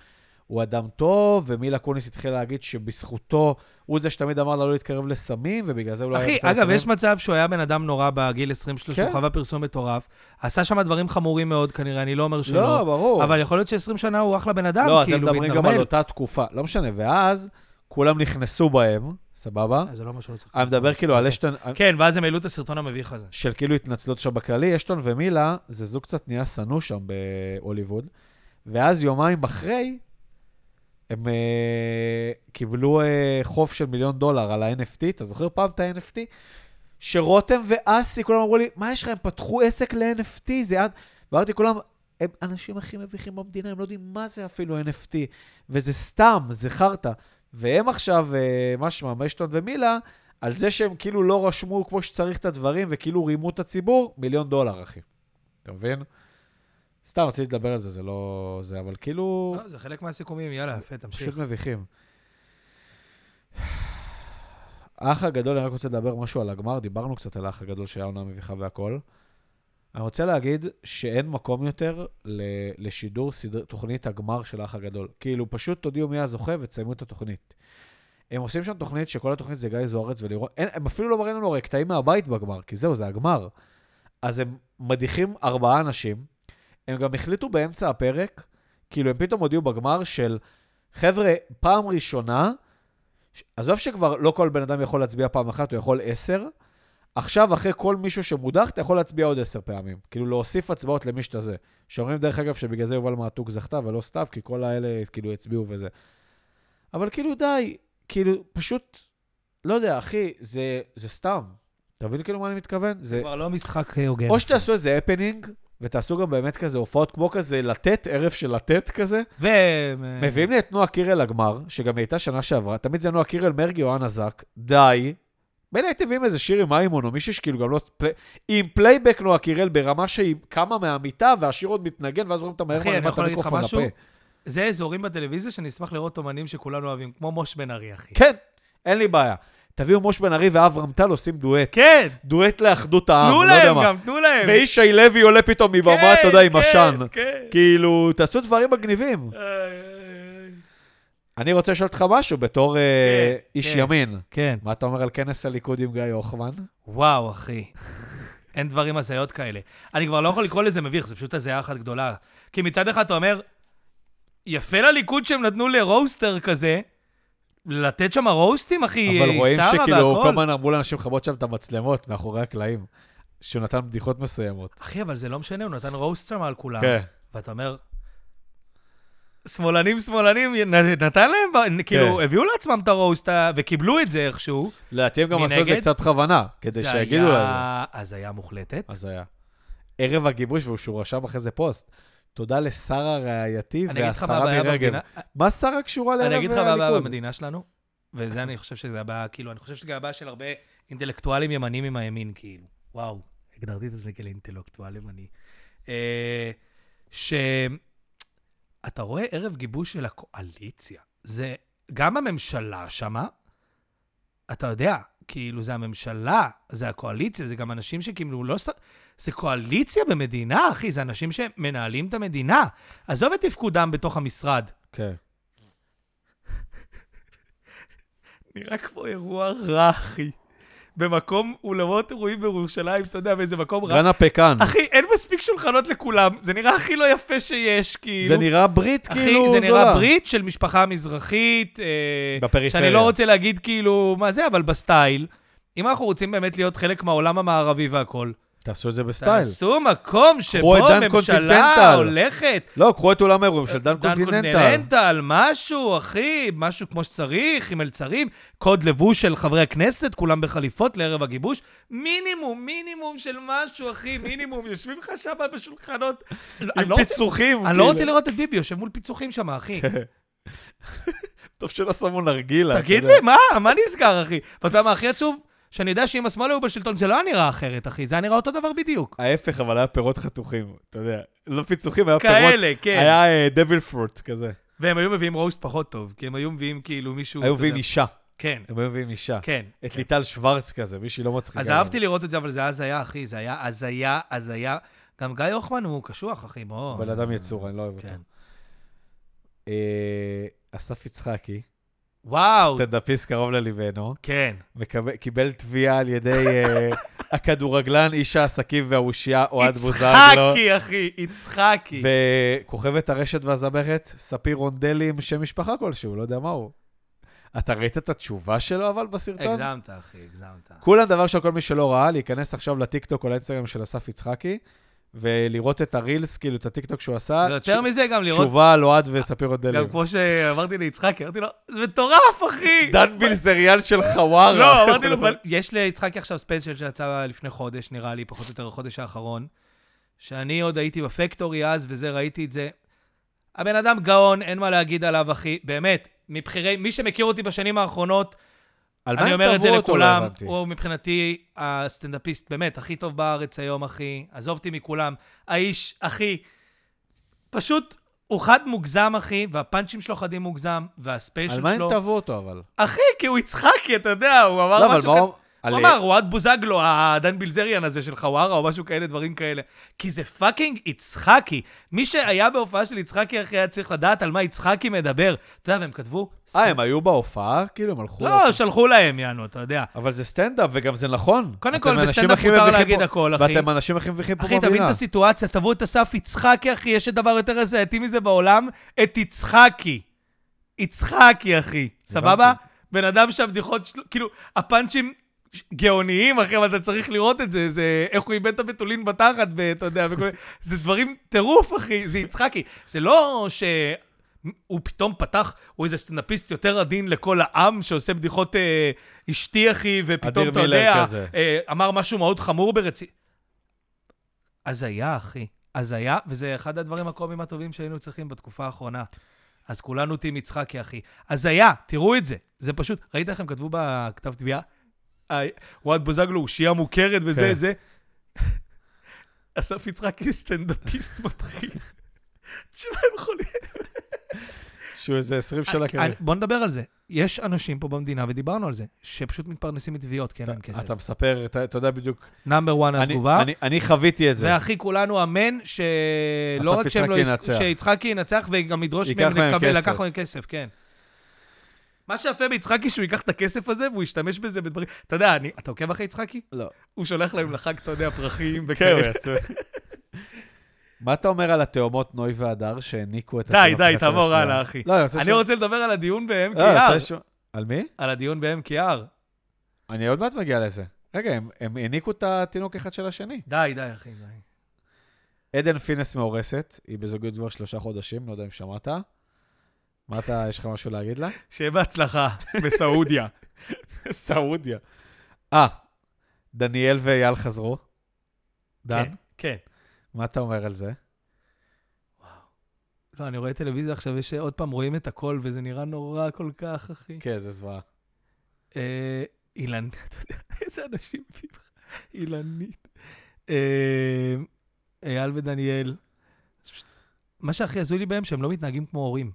הוא אדם טוב, ומילה קוניס התחיל להגיד שבזכותו, הוא זה שתמיד אמר לה לא להתקרב לסמים, ובגלל זה הוא לא היה... אחי, אגב, יש מצב שהוא היה בן אדם נורא בגיל 20 שלו, שהוא כן. חווה פרסום מטורף, עשה שם דברים חמורים מאוד כנראה, אני לא אומר שלא. לא, ברור. אבל יכול להיות ש-20 שנה הוא אחלה בן אדם, לא, כאילו, מתנרמל. לא, אז הם מדברים גם על אותה תקופה. לא משנה, ואז... כולם נכנסו בהם, סבבה? זה לא מה שהוא צריך. אני מדבר כאילו על אשטון... כן, ואז הם העלו את הסרטון המביך הזה. של כאילו התנצלות שם בכללי. אשטון ומילה, זה זוג קצת נהיה שנוא שם בהוליווד. ואז יומיים אחרי, הם uh, קיבלו uh, חוב של מיליון דולר על ה-NFT. אתה זוכר פעם את ה-NFT? שרותם ואסי, כולם אמרו לי, מה יש לך, הם פתחו עסק ל-NFT, זה עד... ואמרתי כולם, הם אנשים הכי מביכים במדינה, הם לא יודעים מה זה אפילו NFT, וזה סתם, זה חרטא. והם עכשיו, אה, משמע, משטון ומילה, על זה שהם כאילו לא רשמו כמו שצריך את הדברים, וכאילו רימו את הציבור, מיליון דולר, אחי. אתה מבין? סתם רציתי לדבר על זה, זה לא... זה, אבל כאילו... לא, זה חלק מהסיכומים, יאללה, יפה, תמשיך. פשוט מביכים. האח הגדול, אני רק רוצה לדבר משהו על הגמר, דיברנו קצת על האח הגדול שהיה עונה מביכה והכל. אני רוצה להגיד שאין מקום יותר לשידור סדר, תוכנית הגמר של האח הגדול. כאילו, פשוט תודיעו מי הזוכה ותסיימו את התוכנית. הם עושים שם תוכנית שכל התוכנית זה גיא זוארץ ולירון, אין, הם אפילו לא מראים לנו הרי קטעים מהבית בגמר, כי זהו, זה הגמר. אז הם מדיחים ארבעה אנשים, הם גם החליטו באמצע הפרק, כאילו הם פתאום הודיעו בגמר של, חבר'ה, פעם ראשונה, עזוב שכבר לא כל בן אדם יכול להצביע פעם אחת, הוא יכול עשר, עכשיו, אחרי כל מישהו שמודח, אתה יכול להצביע עוד עשר פעמים. כאילו, להוסיף הצבעות למי שאתה זה. שאומרים, דרך אגב, שבגלל זה יובל מעתוק זכתה ולא סתיו, כי כל האלה כאילו הצביעו וזה. אבל כאילו, די, כאילו, פשוט, לא יודע, אחי, זה, זה סתם. אתה מבין כאילו מה אני מתכוון? זה. כבר לא משחק אה, הוגן. או שתעשו איזה הפנינג, ותעשו גם באמת כזה הופעות כמו כזה לתת, ערב של לתת כזה. ו... מביאים לי את נועה קירל לגמר, שגם הייתה שנה שעברה, תמיד זה נועה קירל, מרגי או אנה זק, די. מילא הייתם מביאים איזה שיר עם איימון, או מישהו שכאילו גם לא... פלי... עם פלייבק נועה קירל ברמה שהיא קמה מהמיטה, והשיר עוד מתנגן, ואז רואים מהר את יכול להגיד לך המיקרופון? לפה. זה אזורים בטלוויזיה שאני אשמח לראות אומנים שכולנו אוהבים, כמו מוש בן ארי, אחי. כן, אין לי בעיה. תביאו מוש בן ארי ואברהם טל עושים דואט. כן! דואט לאחדות העם, תנו לא יודע להם מה. גם, תנו להם. וישי לוי עולה פתאום לבמה, אתה יודע, עם כן, עשן. כן. כאילו, תעשו דברים מגניבים. אני רוצה לשאול אותך משהו בתור אה, כן, איש כן. ימין. כן. מה אתה אומר על כנס הליכוד עם גיא הוחמן? וואו, אחי. אין דברים הזיות כאלה. אני כבר לא יכול לקרוא לזה מביך, זה פשוט הזיה אחת גדולה. כי מצד אחד אתה אומר, יפה לליכוד שהם נתנו לרוסטר כזה, לתת שם רוסטים, אחי, אבל רואים שרה שכאילו כל והכל. הזמן אמרו לאנשים לכבות שם את המצלמות מאחורי הקלעים, שהוא נתן בדיחות מסוימות. אחי, אבל זה לא משנה, הוא נתן רוסט שם על כולם. כן. ואתה אומר, שמאלנים, שמאלנים, נתן להם, כאילו, הביאו לעצמם את הרוסט ה- וקיבלו את זה איכשהו. לדעתי הם גם עשו את זה? קצת בכוונה, כדי שיגידו לזה. היה הזיה מוחלטת. אז היה. ערב הגיבוש, והוא רשם אחרי זה פוסט. תודה לשרה אני מה והשרה מרגב. מה שרה קשורה לערב אני הליכוד? אגיד לך מה הבעיה במדינה שלנו, וזה אני חושב שזה הבעיה, כאילו, אני חושב שזה הבעיה של הרבה אינטלקטואלים ימנים עם הימין, כאילו. וואו, הגדרתי את עצמי כאינטלקטואל ימני. אה, שאתה רואה ערב גיבוש של הקואליציה, זה גם הממשלה שמה, אתה יודע, כאילו, זה הממשלה, זה הקואליציה, זה גם אנשים שכאילו לא... ס- זה קואליציה במדינה, אחי, זה אנשים שמנהלים את המדינה. עזוב את תפקודם בתוך המשרד. כן. נראה כמו אירוע רע, אחי. במקום אולמות אירועים בירושלים, אתה יודע, באיזה מקום רע. רנה פקן. אחי, אין מספיק שולחנות לכולם. זה נראה הכי לא יפה שיש, כאילו. זה נראה ברית אחי, כאילו זה נראה. ברית של משפחה מזרחית. אה, בפריפריה. שאני לא רוצה להגיד כאילו מה זה, אבל בסטייל. אם אנחנו רוצים באמת להיות חלק מהעולם המערבי והכול, תעשו את זה בסטייל. תעשו מקום שבו את דן ממשלה קונטיננטל. הולכת לא, קחו את אולם האירועים של דן קונטיננטל. קונטיננטל, משהו, אחי, משהו כמו שצריך, עם מלצרים, קוד לבוש של חברי הכנסת, כולם בחליפות לערב הגיבוש. מינימום, מינימום של משהו, אחי, מינימום. יושבים לך שם בשולחנות. עם לא רוצה- פיצוחים. אני לא רוצה כאילו. לראות את ביבי יושב מול פיצוחים שם, אחי. טוב שלא שמו נרגילה. תגיד. לי, מה? מה נסגר, אחי? ואתה יודע מה הכי עצוב? שאני יודע שאם השמאל היו בשלטון, זה לא היה נראה אחרת, אחי. זה היה נראה אותו דבר בדיוק. ההפך, אבל היה פירות חתוכים, אתה יודע. לא פיצוחים, היה פירות. כאלה, כן. היה דביל פרוט כזה. והם היו מביאים רוסט פחות טוב, כי הם היו מביאים כאילו מישהו... היו מביאים. אישה. כן, הם היו מביאים אישה. כן. את ליטל שוורץ כזה, מישהי לא מצחיקה. אז אהבתי לראות את זה, אבל זה היה הזיה, אחי. זה היה הזיה, הזיה. גם גיא הוחמן הוא קשוח, אחי, בוא. בן אדם יצור, אני לא אוהב אותו. כן. אה, אסף יצחקי, וואו, סטנדאפיסט קרוב לליבנו, כן. מקבל- קיבל תביעה על ידי אה, הכדורגלן, איש העסקים והאושייה, אוהד בוזגלו. יצחקי, אחי, יצחקי. וכוכבת הרשת והזמרת, ספיר רונדלי עם שם משפחה כלשהו, לא יודע מה הוא. אתה ראית את התשובה שלו אבל בסרטון? הגזמת, אחי, הגזמת. כולם דבר שכל מי שלא ראה, להיכנס עכשיו לטיקטוק או לאינסטגרם של אסף יצחקי, ולראות את הרילס, כאילו את הטיקטוק שהוא עשה. ויותר ש- מזה, גם לראות... תשובה על אוהד וספיר רונדלי. גם כמו שאמרתי ליצחקי, אמרתי לו, זה מטורף, אחי! דן בילזריאן של חווארה. לא, אמרתי לו, יש ליצחקי עכשיו ספיישל שיצא לפני חודש, נראה לי, פחות או יותר החודש האחרון, שאני עוד הייתי בפקטורי אז, וזה, ראיתי את זה. הבן אדם גאון, אין מה להגיד עליו, אחי. באמת, מבחירי, מי שמכיר אותי בשנים האחרונות, אני אומר את זה? לא לכולם, הבנתי. הוא מבחינתי הסטנדאפיסט, באמת, הכי טוב בארץ היום, אחי. עזוב אותי מכולם. האיש, אחי, פשוט, הוא חד מוגזם, אחי, והפאנצ'ים שלו חדים מוגזם, והספיישל על מה הם שלו... תבעו אותו אבל? אחי, כי הוא יצחקי, אתה יודע, הוא אמר לא, אבל משהו מה כזה. הוא... על- הוא אמר, אוהד בוזגלו, הדן בילזריאן הזה של חווארה, או משהו כאלה, דברים כאלה. כי זה fucking יצחקי. מי שהיה בהופעה של יצחקי, אחי, היה צריך לדעת על מה יצחקי מדבר. אתה יודע, והם כתבו... אה, הם היו בהופעה? כאילו, הם הלכו... לא? שלחו להם, יענו, אתה יודע. אבל זה סטנדאפ, וגם זה נכון. קודם כל, בסטנדאפ מותר להגיד הכל, אחי. ואתם האנשים הכי מביכים פה אחי, במדינה. תבין את הסיטואציה, תבעו את אסף יצחקי, אחי, יש דבר יותר הזייתי מזה בעולם, את יצחקי. יצחקי, אחי. סבבה? בן אדם שהבדיחות שלו, כאילו, הפאנצ'ים גאוניים, אחי, אבל אתה צריך לראות את זה, זה איך הוא איבד את הבתולין בתחת, ב- אתה יודע, וכל... זה דברים טירוף, אחי, זה יצחקי. זה לא ש... הוא פתאום פתח, הוא איזה סטנדאפיסט יותר עדין לכל העם, שעושה בדיחות אה, אשתי, אחי, ופתאום, אתה יודע. אה, אמר משהו מאוד חמור ברצינות. הזיה, אחי. הזיה, וזה אחד הדברים הקומיים הטובים שהיינו צריכים בתקופה האחרונה. אז כולנו טים יצחקי, אחי. הזיה, תראו את זה. זה פשוט, ראית איך הם כתבו בכתב תביעה? אה, אוהד בוזגלו, אושייה מוכרת וזה, כן. זה. אסף יצחקי סטנדאפיסט מתחיל. תשמע, הם יכולים... שהוא איזה 20 שנה כזה. בוא נדבר על זה. יש אנשים פה במדינה, ודיברנו על זה, שפשוט מתפרנסים מתביעות, כי אין להם כסף. אתה מספר, אתה אתה יודע בדיוק. נאמבר 1 אני- התגובה. אני- אני חוויתי את זה. והכי כולנו אמן שלא רק שהם לא... שיצחקי ינצח וגם ידרוש מהם לקבל. לקח מהם כסף, כן. מה שיפה ביצחקי, שהוא ייקח את הכסף הזה והוא ישתמש בזה בדברים... אתה יודע, אני- אתה עוקב אחרי יצחקי? לא. הוא שולח להם לחג, אתה יודע, פרחים כן, וכאלה. הוא יעשה. מה אתה אומר על התאומות נוי והדר שהעניקו את די, התינוק די, של תעבור? הלאה, אחי. לא, אני רוצה אני רוצה לדבר על הדיון בעמק לא, על מי? על הדיון יער. אני עוד מעט מגיע לזה. רגע, הם- הם העניקו את התינוק אחד של השני. די, די, אחי, די. עדן פינס מאורסת, היא בזוגיות כבר שלושה חודשים, לא יודע אם שמעת. מה אתה, יש לך משהו להגיד לה? שיהיה בהצלחה בסעודיה. סעודיה. אה, דניאל ואייל חזרו. דן, כן, כן. מה אתה אומר על זה? לא, אני רואה טלוויזיה עכשיו, יש עוד פעם, רואים את הכל, וזה נראה נורא כל כך, אחי. כן, זה זוועה. אה, אילן, אתה יודע, איזה אנשים לך. אילנית. אה, אייל ודניאל. מה שהכי הזוי לי בהם, שהם לא מתנהגים כמו הורים.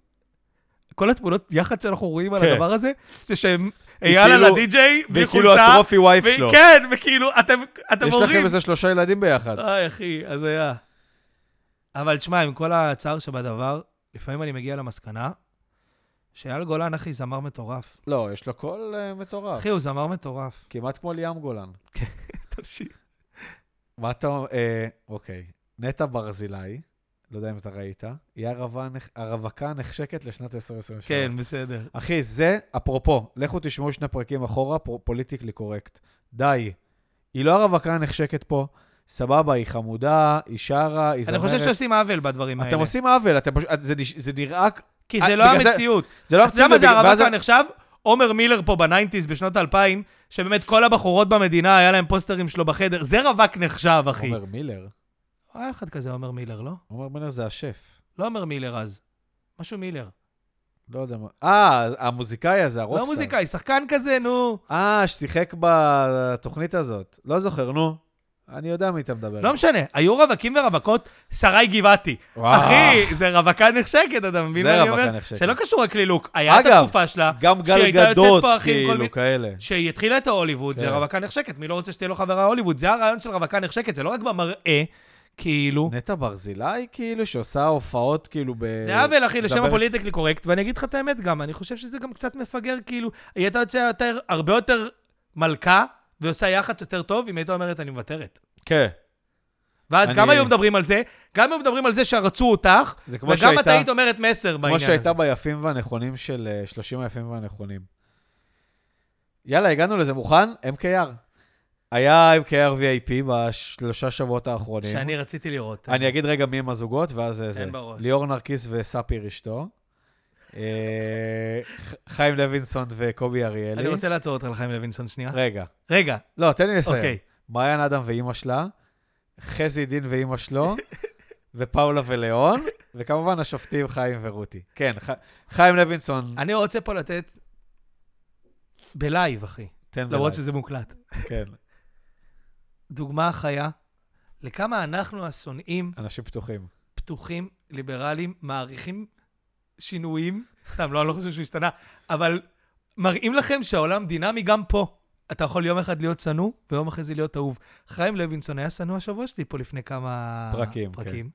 כל התמונות יחד שאנחנו רואים על כן. הדבר הזה, זה שהם, אייל על הדי-ג'יי, בלי וכאילו הטרופי וייף שלו. וכן, וכאילו, אתם אתם יש הורים. לכם איזה שלושה ילדים ביחד. איי, אחי, הזיה. אבל תשמע, עם כל הצער שבדבר, לפעמים אני מגיע למסקנה שאייל גולן, אחי, זמר מטורף. לא, יש לו קול אה, מטורף. אחי, הוא זמר מטורף. כמעט כמו ליאם גולן. תמשיך. מה אתה אומר? אה, אוקיי. נטע ברזילי, לא יודע אם אתה ראית, היא הנח- הרווקה הנחשקת לשנת 2023. כן, בסדר. אחי, זה, אפרופו, לכו תשמעו שני פרקים אחורה, politically correct. די. היא לא הרווקה הנחשקת פה, סבבה, היא חמודה, היא שרה, היא אני זמרת. חושב שעושים עוול בדברים האלה. אתם עושים עוול, אתם פשוט, זה, זה נראה... כי אה, זה לא המציאות. זה לא אתה יודע מה זה הרווקה הנחשק? עומר מילר פה ב nineties בשנות האלפיים, שבאמת כל הבחורות במדינה, היה להם פוסטרים שלו בחדר. זה רווק נחשק, אחי. עומר מילר. היה אחד כזה, עומר מילר, לא? עומר מילר זה השף. לא עומר מילר אז. משהו מילר. לא יודע מה. אה, המוזיקאי הזה, לא הרוקסטאר. מוזיקאי, שחקן כזה, נו. אה, ששיחק בתוכנית הזאת. לא זוכר, נו. אני יודע מי אתה מדבר. לא משנה, היו רווקים ורווקות, שרי גבעתי. אחי, זה רווקה נחשקת, אתה מבין זה מה אני רווקה אומר? נחשקת. שלא קשור רק ללוק. היה את התקופה שלה, גם שהיא גל הייתה יוצאת גדות, פה, אחי, עם כל מיני- כאילו, כאלה. שהיא התחילה את ההוליווד, זה כן. רווקה נחשקת. מי לא רוצה שתהיה לו חברה הוליווד? זה הרעיון של רווקה נחשקת, זה לא רק במראה, כאילו. נטע ברזילי, כאילו, שעושה הופעות, כאילו, ב... זה עוול, אחי, לשם הפוליטיקלי קורקט, ואני אגיד לך את האמת גם, אני חושב שזה גם קצת מפגר, כאילו, היא הייתה יוצאה יותר, הרבה יותר מלכה, ועושה יח"צ יותר טוב, אם הייתה אומרת, אני מוותרת. כן. ואז אני- גם היו מדברים על זה, גם היו מדברים על זה שרצו אותך, זה כמו וגם שהייתה... את היית אומרת מסר בעניין כמו הזה. שהייתה ביפים והנכונים של אה, 30 היפים והנכונים. יאללה, הגענו לזה מוכן? MKR. היה MKR VIP בשלושה שבועות האחרונים. שאני רציתי לראות. אני אגיד רגע מי הם הזוגות, ואז זה זה. תן בראש. ליאור נרקיס וספיר אשתו. אה, חיים לוינסון וקובי אריאלי. אני רוצה לעצור אותך לחיים לוינסון שנייה. רגע. רגע, לא, תן לי לסיים. אוקיי. מעיין אדם ואימא שלה, חזי דין ואימא שלו, ופאולה וליאון, וכמובן השופטים חיים ורותי. כן, ח... חיים לוינסון, אני רוצה פה לתת בלייב, אחי, תן למרות בלייב. שזה מוקלט. כן, דוגמה חיה לכמה אנחנו השונאים, אנשים פתוחים. פתוחים, ליברליים, מעריכים שינויים, סתם, לא, אני לא חושב שהוא השתנה, אבל מראים לכם שהעולם דינמי גם פה. אתה יכול יום אחד להיות שנוא, ויום אחרי זה להיות אהוב. חיים לוינסון היה שנוא השבוע שלי פה לפני כמה פרקים, כן. פרקים.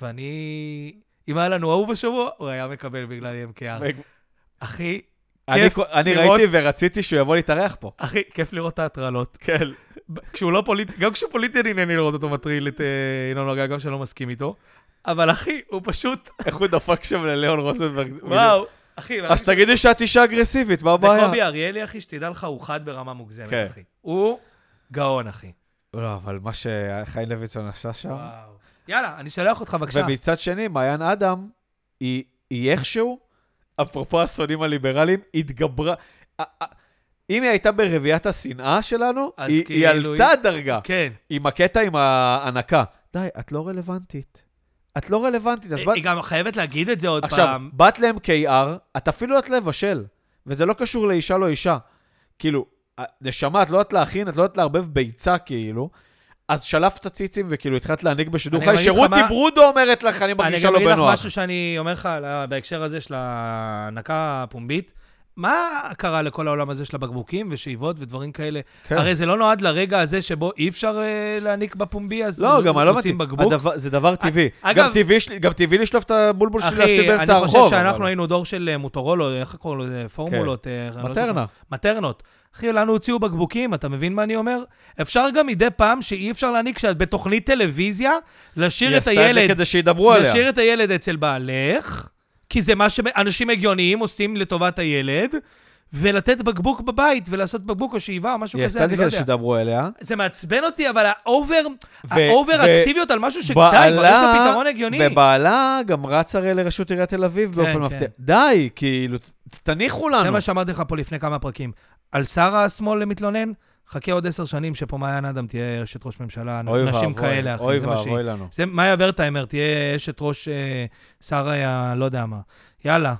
ואני... אם היה לנו אהוב השבוע, הוא היה מקבל בגלל MKR. אחי, כיף אני לראות- ראיתי ורציתי שהוא יבוא להתארח פה. אחי, כיף לראות את ההטרלות. כן. כשהוא לא פוליטי, גם כשהוא פוליטי אני נהנה לראות אותו מטריל את אה, ינון אורגד, גם שאני לא מסכים איתו. אבל אחי, הוא פשוט, איך הוא דפק שם לליאון רוזנברג. וואו, אחי. אז תגידי שאת אישה אגרסיבית, מה הבעיה? וקובי אריאלי, אחי, שתדע לך, הוא חד ברמה מוגזמת, כן. אחי. הוא גאון, אחי. לא, אבל מה שחיים לוינסון עשה שם... יאללה, אני שולח אותך בבקשה. ומצד שני, מעיין אדם, היא איכשהו, אפרופו השונאים הליברליים, התגברה. אם היא הייתה ברביעיית השנאה שלנו, היא, היא כאילו עלתה דרגה. כן. עם הקטע עם ההנקה. די, את לא רלוונטית. את לא רלוונטית, אז באת... היא גם חייבת להגיד את זה עוד עכשיו, פעם. באת ל-MKR, את אפילו יודעת לבשל, וזה לא קשור לאישה לא אישה. כאילו, נשמה, את לא יודעת להכין, את לא יודעת לערבב ביצה, כאילו. אז שלפת ציצים וכאילו התחלת להנהיג בשידור אני חי, שרותי ברודו אומרת לך, אני אני מרגישה גם לא אגיד לך בנוח. משהו שאני אומר לך בהקשר הזה של ההנקה הפומבית. מה קרה לכל העולם הזה של הבקבוקים ושאיבות ודברים כאלה? כן. הרי זה לא נועד לרגע הזה שבו אי אפשר אה, להעניק בפומבי, אז לא, גם אני לא מוצאים בקבוק. הדבר- זה דבר טבעי. אגב- גם טבעי גם טבעי לשלוף את הבולבול שלי אחי, להשתין באמצע אני הרחוב. חושב שאנחנו אבל- היינו דור של אה, מוטורולו, איך קוראים לזה? פורמולות. אה, אני לא זוכר. מטרנה. מטרנות. אחי, לנו הוציאו בקבוקים, אתה מבין מה אני אומר? אפשר גם מדי פעם שאי אפשר להעניק שאת בתוכנית טלוויזיה, לשיר היא את עשתה את זה הילד, כדי שידברו עליה. לשיר את הילד אצל בעלך, כי זה מה שאנשים הגיוניים עושים לטובת הילד, ולתת בקבוק בבית, ולעשות בקבוק או שאיבה או משהו היא כזה, עשתה את אני זה לא כדי יודע. שידברו עליה. זה מעצבן אותי, אבל ה over, ו- ה over ו- אקטיביות על משהו שדי, כבר יש לו פתרון הגיוני. ובעלה גם רץ הרי לראשות עיריית תל אביב באופן כן. מפתיע. די, כאילו, תניחו זה לנו. מה שאמרתי לך פה לפני כמה פרקים. על שר השמאל מתלונן, חכה עוד עשר שנים שפה מעיין אדם תהיה אשת ראש ממשלה, אוי נשים כאלה, אחי, אוי זה מה שהיא. ואבוי לנו. זה מאיה ורטהיימר, תהיה אשת ראש אה, שר ה... לא יודע מה. יאללה.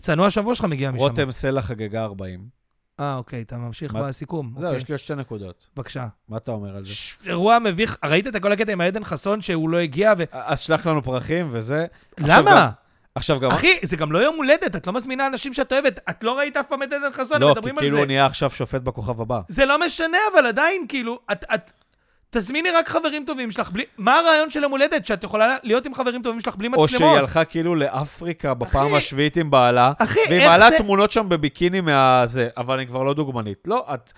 צנוע השבוע שלך מגיע משם. רותם סלע חגגה 40. אה, אוקיי, אתה ממשיך מה- בסיכום. זהו, אוקיי. יש לי עוד שתי נקודות. בבקשה. מה אתה אומר על זה? ש- אירוע מביך, ראית את כל הקטע עם העדן חסון שהוא לא הגיע ו... אז שלח לנו פרחים וזה. למה? עכשיו גם... אחי, זה גם לא יום הולדת, את לא מזמינה אנשים שאת אוהבת. את לא ראית אף פעם את עדן חסון, לא, כי מדברים על כאילו זה. הוא נהיה עכשיו שופט בכוכב הבא. זה לא משנה, אבל עדיין, כאילו, את, את... תזמיני רק חברים טובים שלך בלי... מה הרעיון של יום הולדת? שאת יכולה להיות עם חברים טובים שלך בלי או מצלמות? שהיא הלכה כאילו לאפריקה בפעם אחי, השביעית עם בעלה, אחי, והיא מעלה זה... תמונות שם בביקיני מהזה, אבל אני כבר לא דוגמנית. לא, את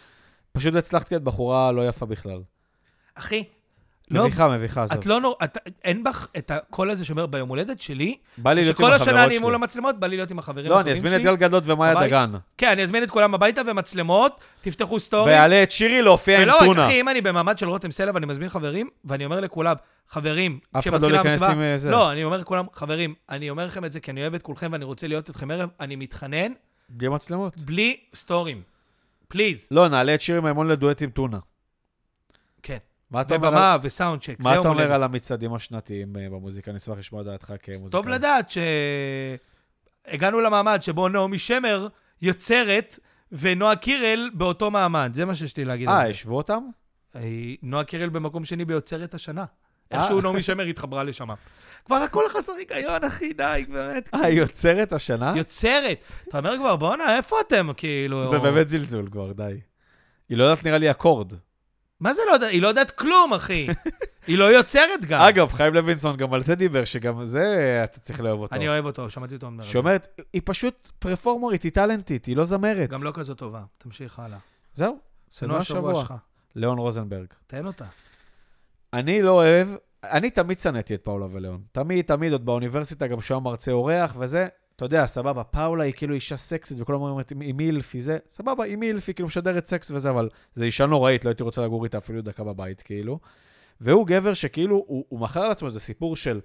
פשוט הצלחת להיות בחורה לא יפה בכלל. אחי, לא, מביכה, מביכה. את לא נור... את... אין בך את הקול הזה שאומר ביום הולדת שלי, בא לי להיות עם שכל השנה החברות אני מול שלי. המצלמות, בא לי להיות עם החברים לא, הטובים אני שלי. אזמין את גל גדות ומאיה. דגן. כן, אני אזמין את כולם הביתה ומצלמות, תפתחו סטורי. ויעלה את שירי להופיע עם ולא, טונה. אחי, אם אני במעמד של רותם סלע ואני מזמין חברים, ואני אומר לכולם, חברים, אף אחד לא להיכנס עם אה, זה. לא, אני אומר לכולם, חברים, אני אומר לכם את זה כי אני אוהב את כולכם ואני רוצה להיות איתכם ערב, אני מתחנן, בלי מצלמות. בלי סטורים. פליז. לא, נעלה את שירי מימון לדואט עם טונה. כן. מה אתה אומר על- ובמה וסאונד צ'ק, מה אתה אומר. על המצעדים השנתיים אה, במוזיקה? אני אשמח לשמוע דעתך כמוזיקאי. טוב לדעת שהגענו למעמד שבו נעמי שמר יוצרת ונועה קירל באותו מעמד. זה מה שיש לי להגיד אה, על זה. השוו אותם? אה, נועה קירל במקום שני ביוצרת השנה. אה. איכשהו נעמי שמר התחברה לשם. כבר הכל חסר היגיון, אחי, די, באמת. אה, היא יוצרת השנה? יוצרת. אתה אומר כבר, בואנה, איפה אתם? כאילו... זה באמת זלזול כבר, די. היא לא יודעת נראה לי אקורד. מה זה לא יודעת? היא לא יודעת כלום, אחי. היא לא יוצרת גם. אגב, חיים לוינסון גם על זה דיבר, שגם זה אתה צריך לאהוב אותו. אני אוהב אותו, שמעתי אותו אומר. את זה. שאומרת, היא פשוט פרפורמרית, היא טאלנטית, היא לא זמרת. גם לא כזאת טובה. תמשיך הלאה. זהו, שנוא השבוע שלך. ליאון רוזנברג. תן אותה. אני לא אוהב, אני תמיד שנאתי את פאולה וליאון. תמיד, תמיד, עוד באוניברסיטה, גם שהוא היה מרצה אורח וזה. אתה יודע, סבבה, פאולה היא כאילו אישה סקסית, וכולם אומרים, היא מילפי זה, סבבה, היא מילפי, כאילו משדרת סקס וזה, אבל זו אישה נוראית, לא הייתי רוצה לגור איתה אפילו דקה בבית, כאילו. והוא גבר שכאילו, הוא, הוא מכר לעצמו איזה סיפור של,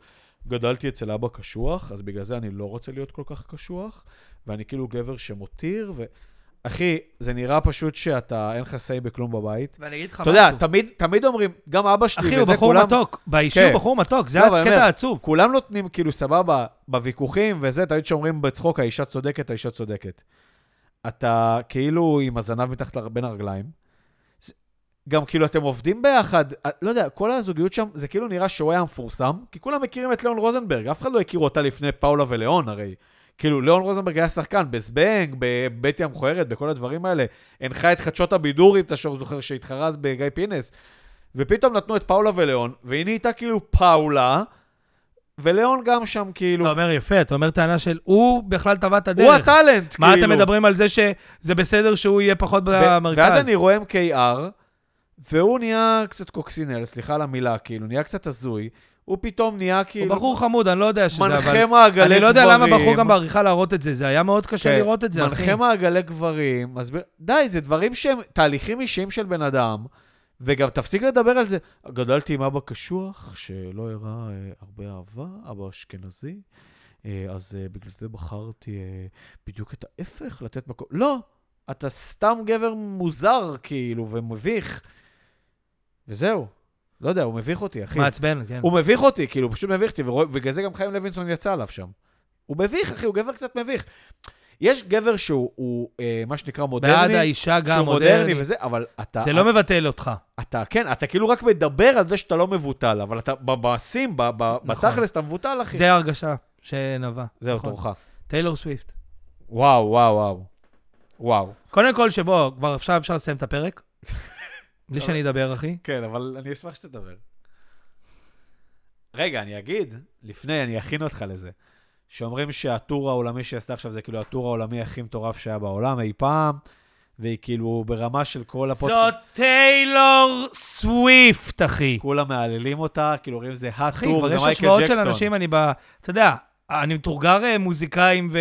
גדלתי אצל אבא קשוח, אז בגלל זה אני לא רוצה להיות כל כך קשוח, ואני כאילו גבר שמותיר, ו... אחי, זה נראה פשוט שאתה, אין לך say בכלום בבית. ואני אגיד לך אתה יודע, משהו. תמיד, תמיד אומרים, גם אבא שלי אחי, הוא בחור כולם, מתוק. באישור כן. בחור מתוק, זה לא, הקטע העצוב. כולם נותנים כאילו סבבה בוויכוחים וזה, תמיד שאומרים בצחוק, האישה צודקת, האישה צודקת. אתה כאילו עם הזנב מתחת בין הרגליים. גם כאילו אתם עובדים ביחד, אה, לא יודע, כל הזוגיות שם, זה כאילו נראה שהוא היה מפורסם, כי כולם מכירים את ליאון רוזנברג, אף אחד לא הכיר אותה לפני פאולה וליאון הרי. כאילו, ליאון רוזנברג היה שחקן בזבנג, בבטי המכוערת, בכל הדברים האלה. הנחה את חדשות הבידור, אם אתה זוכר, שהתחרה אז בגיא פינס. ופתאום נתנו את פאולה וליאון, והיא נהייתה כאילו פאולה, וליאון גם שם כאילו... אתה אומר יפה, אתה אומר טענה של הוא בכלל טבע את הדרך. הוא הטאלנט, מה כאילו. אתם מדברים על זה שזה בסדר שהוא יהיה פחות במרכז? ואז אני רואה MKR, והוא נהיה קצת קוקסינל, סליחה על המילה, כאילו, נהיה קצת הזוי. הוא פתאום נהיה הוא כאילו... בחור חמוד, אני לא יודע שזה, אבל... מנחה מעגלי גברים. אני לא יודע למה בחרו גם בעריכה להראות את זה, זה היה מאוד קשה כן, לראות את זה, אחי. מנחה מעגלי גברים, מסביר... די, זה דברים שהם תהליכים אישיים של בן אדם, וגם תפסיק לדבר על זה. גדלתי עם אבא קשוח, שלא הראה אה, הרבה אהבה, אבא אשכנזי, אה, אז אה, בגלל זה בחרתי אה, בדיוק את ההפך, לתת מקום. לא, אתה סתם גבר מוזר, כאילו, ומביך. וזהו. לא יודע, הוא מביך אותי, אחי. מעצבן, כן. הוא מביך אותי, כאילו, הוא פשוט מביך אותי, ובגלל זה גם חיים לוינסון יצא עליו שם. הוא מביך, אחי, הוא גבר קצת מביך. יש גבר שהוא, הוא, אה, מה שנקרא, מודרני, בעד האישה גם שהוא מודרני מודרני. וזה, אבל אתה... זה לא מבטל אותך. אתה, כן, אתה כאילו רק מדבר על זה שאתה לא מבוטל, אבל אתה במעשים, נכון. בתכלס, אתה מבוטל, אחי. זה ההרגשה שנבע. זהו, נכון. תורך. טיילור סוויפט. וואו, וואו, וואו. וואו. קודם כל שבוא, כבר עכשיו אפשר לסיים את הפרק. בלי שאני אדבר, אחי. כן, אבל אני אשמח שתדבר. רגע, אני אגיד, לפני, אני אכין אותך לזה. שאומרים שהטור העולמי שהיא עשתה עכשיו זה כאילו הטור העולמי הכי מטורף שהיה בעולם אי פעם, והיא כאילו ברמה של כל הפודקאסט, זאת טיילור סוויפט, אחי. כולם מהללים אותה, כאילו אומרים זה אחי, הטור, כבר זה יש מייקל השוואות של ג'קסון. אנשים, אני ב... אתה יודע, אני מתורגר אה, מוזיקאים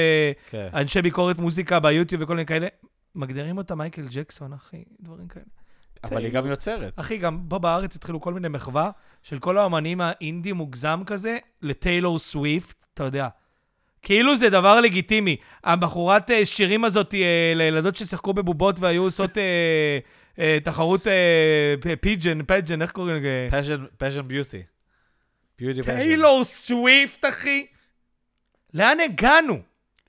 כן. ואנשי ביקורת מוזיקה ביוטיוב וכל מיני כאלה, מגדירים אותה מייקל ג'קסון, אחי, דברים כאלה. אבל היא גם יוצרת. אחי, גם פה בארץ התחילו כל מיני מחווה של כל האמנים האינדי מוגזם כזה לטיילור סוויפט, אתה יודע. כאילו זה דבר לגיטימי. הבחורת אה, שירים הזאת אה, לילדות ששיחקו בבובות והיו עושות אה, תחרות פיג'ן, פג'ן, איך קוראים לזה? fashion beauty. טיילור סוויפט, אחי. לאן הגענו?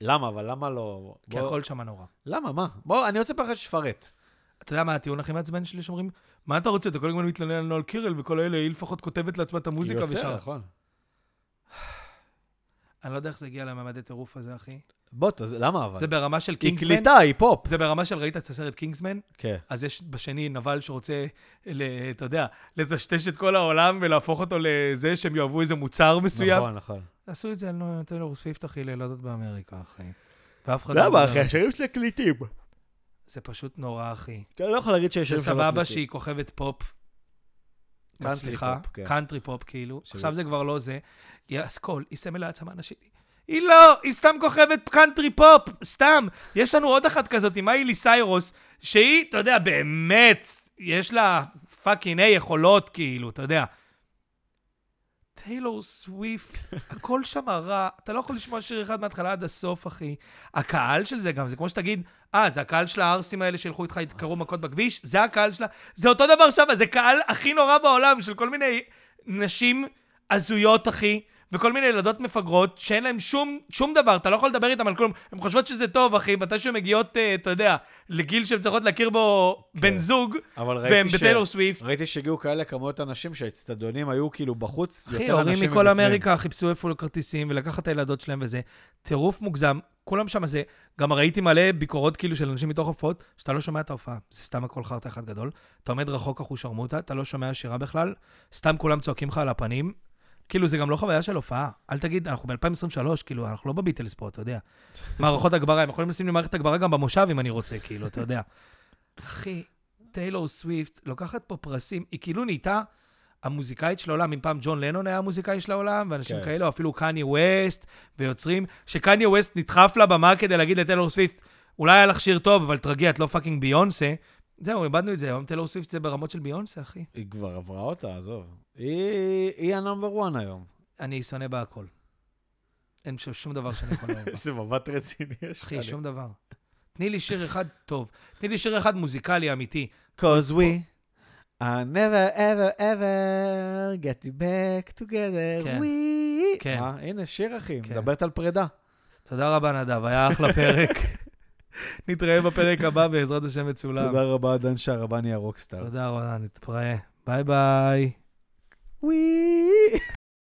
למה, אבל למה לא... כי הכל שם נורא. למה, מה? בוא, אני רוצה פחד שתפרט. אתה יודע מה הטיעון הכי מעצבן שלי שאומרים, מה אתה רוצה? אתה כל הזמן מתלונן על נועה קירל וכל אלה, היא לפחות כותבת לעצמה את המוזיקה היא ושרה. יוצרת, נכון. אני לא יודע איך זה הגיע לממד הטירוף הזה, אחי. בוא, תז- למה אבל? זה ברמה של היא קינגסמן. קליטה, היא פופ. זה ברמה של, ראית את הסרט קינגסמן? כן. אז יש בשני נבל שרוצה, ל, אתה יודע, לטשטש את כל העולם ולהפוך אותו לזה שהם יאהבו איזה מוצר מסוים. נכון, נכון. עשו את זה על נו- טיילור סוויפט, אחי, לילדות באמריקה, אחי. ואף אחד לא למה, אחי? השירים שלי קליטים. זה פשוט נורא, אחי. אתה לא יכול להגיד שיש זה סבבה. שהיא כוכבת פופ. קאנטרי מצליחה, פופ, כן. קאנטרי פופ, כאילו. עכשיו זה כבר לא זה. היא אסכול, היא סמל העצמה נשית. היא לא, היא סתם כוכבת קאנטרי פופ, סתם. יש לנו עוד אחת כזאת, עם מיילי סיירוס, שהיא, אתה יודע, באמת, יש לה fucking A יכולות, כאילו, אתה יודע. טיילור סוויפט, הכל שם רע, אתה לא יכול לשמוע שיר אחד מההתחלה עד הסוף, אחי. הקהל של זה גם, זה כמו שתגיד, אה, זה הקהל של הערסים האלה שילכו איתך, יתקעו מכות בכביש, זה הקהל שלה, זה אותו דבר שם, זה קהל הכי נורא בעולם, של כל מיני נשים הזויות, אחי, וכל מיני ילדות מפגרות, שאין להן שום, שום דבר, אתה לא יכול לדבר איתן על כלום. הן חושבות שזה טוב, אחי, מתי שהן מגיעות, אה, אתה יודע, לגיל שהן צריכות להכיר בו בן זוג, והן. בטיילור סוויפט. ראיתי שהגיעו כאלה כמויות אנשים שהאצטדיונים היו כאילו בחוץ, אחי, יותר הורים אנשים מכל מבפנים. אמריקה חיפשו איפה לכרטיסים ולקחת את הילדות שלהם וזה. טירוף מוגזם, כולם שם זה. גם ראיתי מלא ביקורות כאילו של אנשים מתוך הופעות, שאתה לא שומע את ההופעה, זה סתם הכל חרטא אחד גדול. אתה עומד רחוק אחושרמוטה, אתה לא שומע שירה בכלל, סתם כולם צועקים לך על הפנים. כאילו, זה גם לא חוויה של הופעה. אל תגיד, אנחנו ב-2023, כאילו, אנחנו לא בביטלס פה, אתה יודע. מערכות הגברה, הם יכולים לשים לי מערכת הגברה גם במושב אם אני רוצה, כאילו, אתה יודע. אחי, טיילור סוויפט לוקחת פה פרסים, היא כאילו נהייתה המוזיקאית של העולם, אם פעם ג'ון לנון היה המוזיקאי של העולם, ואנשים כן. כאלה, או אפילו קניה ווסט, ויוצרים, שקניה ווסט נדחף לבמה כדי להגיד לטיילור סוויפט, אולי היה לך שיר טוב, אבל תרגיע, את לא fucking ביונסה. זהו, איבדנו את זה, היום טיילור סוויפט זה ברמות של ביונסה, אחי. היא כבר עברה אותה, עזוב. היא היא ה number 1 היום. אני שונא בהכל. אין שם שום דבר שאני יכול לאהוב. בה. איזה מבט רציני יש לך. אחי, שום דבר. תני לי שיר אחד טוב. תני לי שיר אחד מוזיקלי אמיתי. Cause we are never ever ever getting back together. כן. We... כן. מה? הנה, שיר אחי, כן. מדברת על פרידה. תודה רבה, נדב, היה אחלה פרק. נתראה בפרק הבא, בעזרת השם מצולם. תודה רבה, דן שרבני הרוקסטאר. תודה רבה, נתראה. ביי ביי. וואי.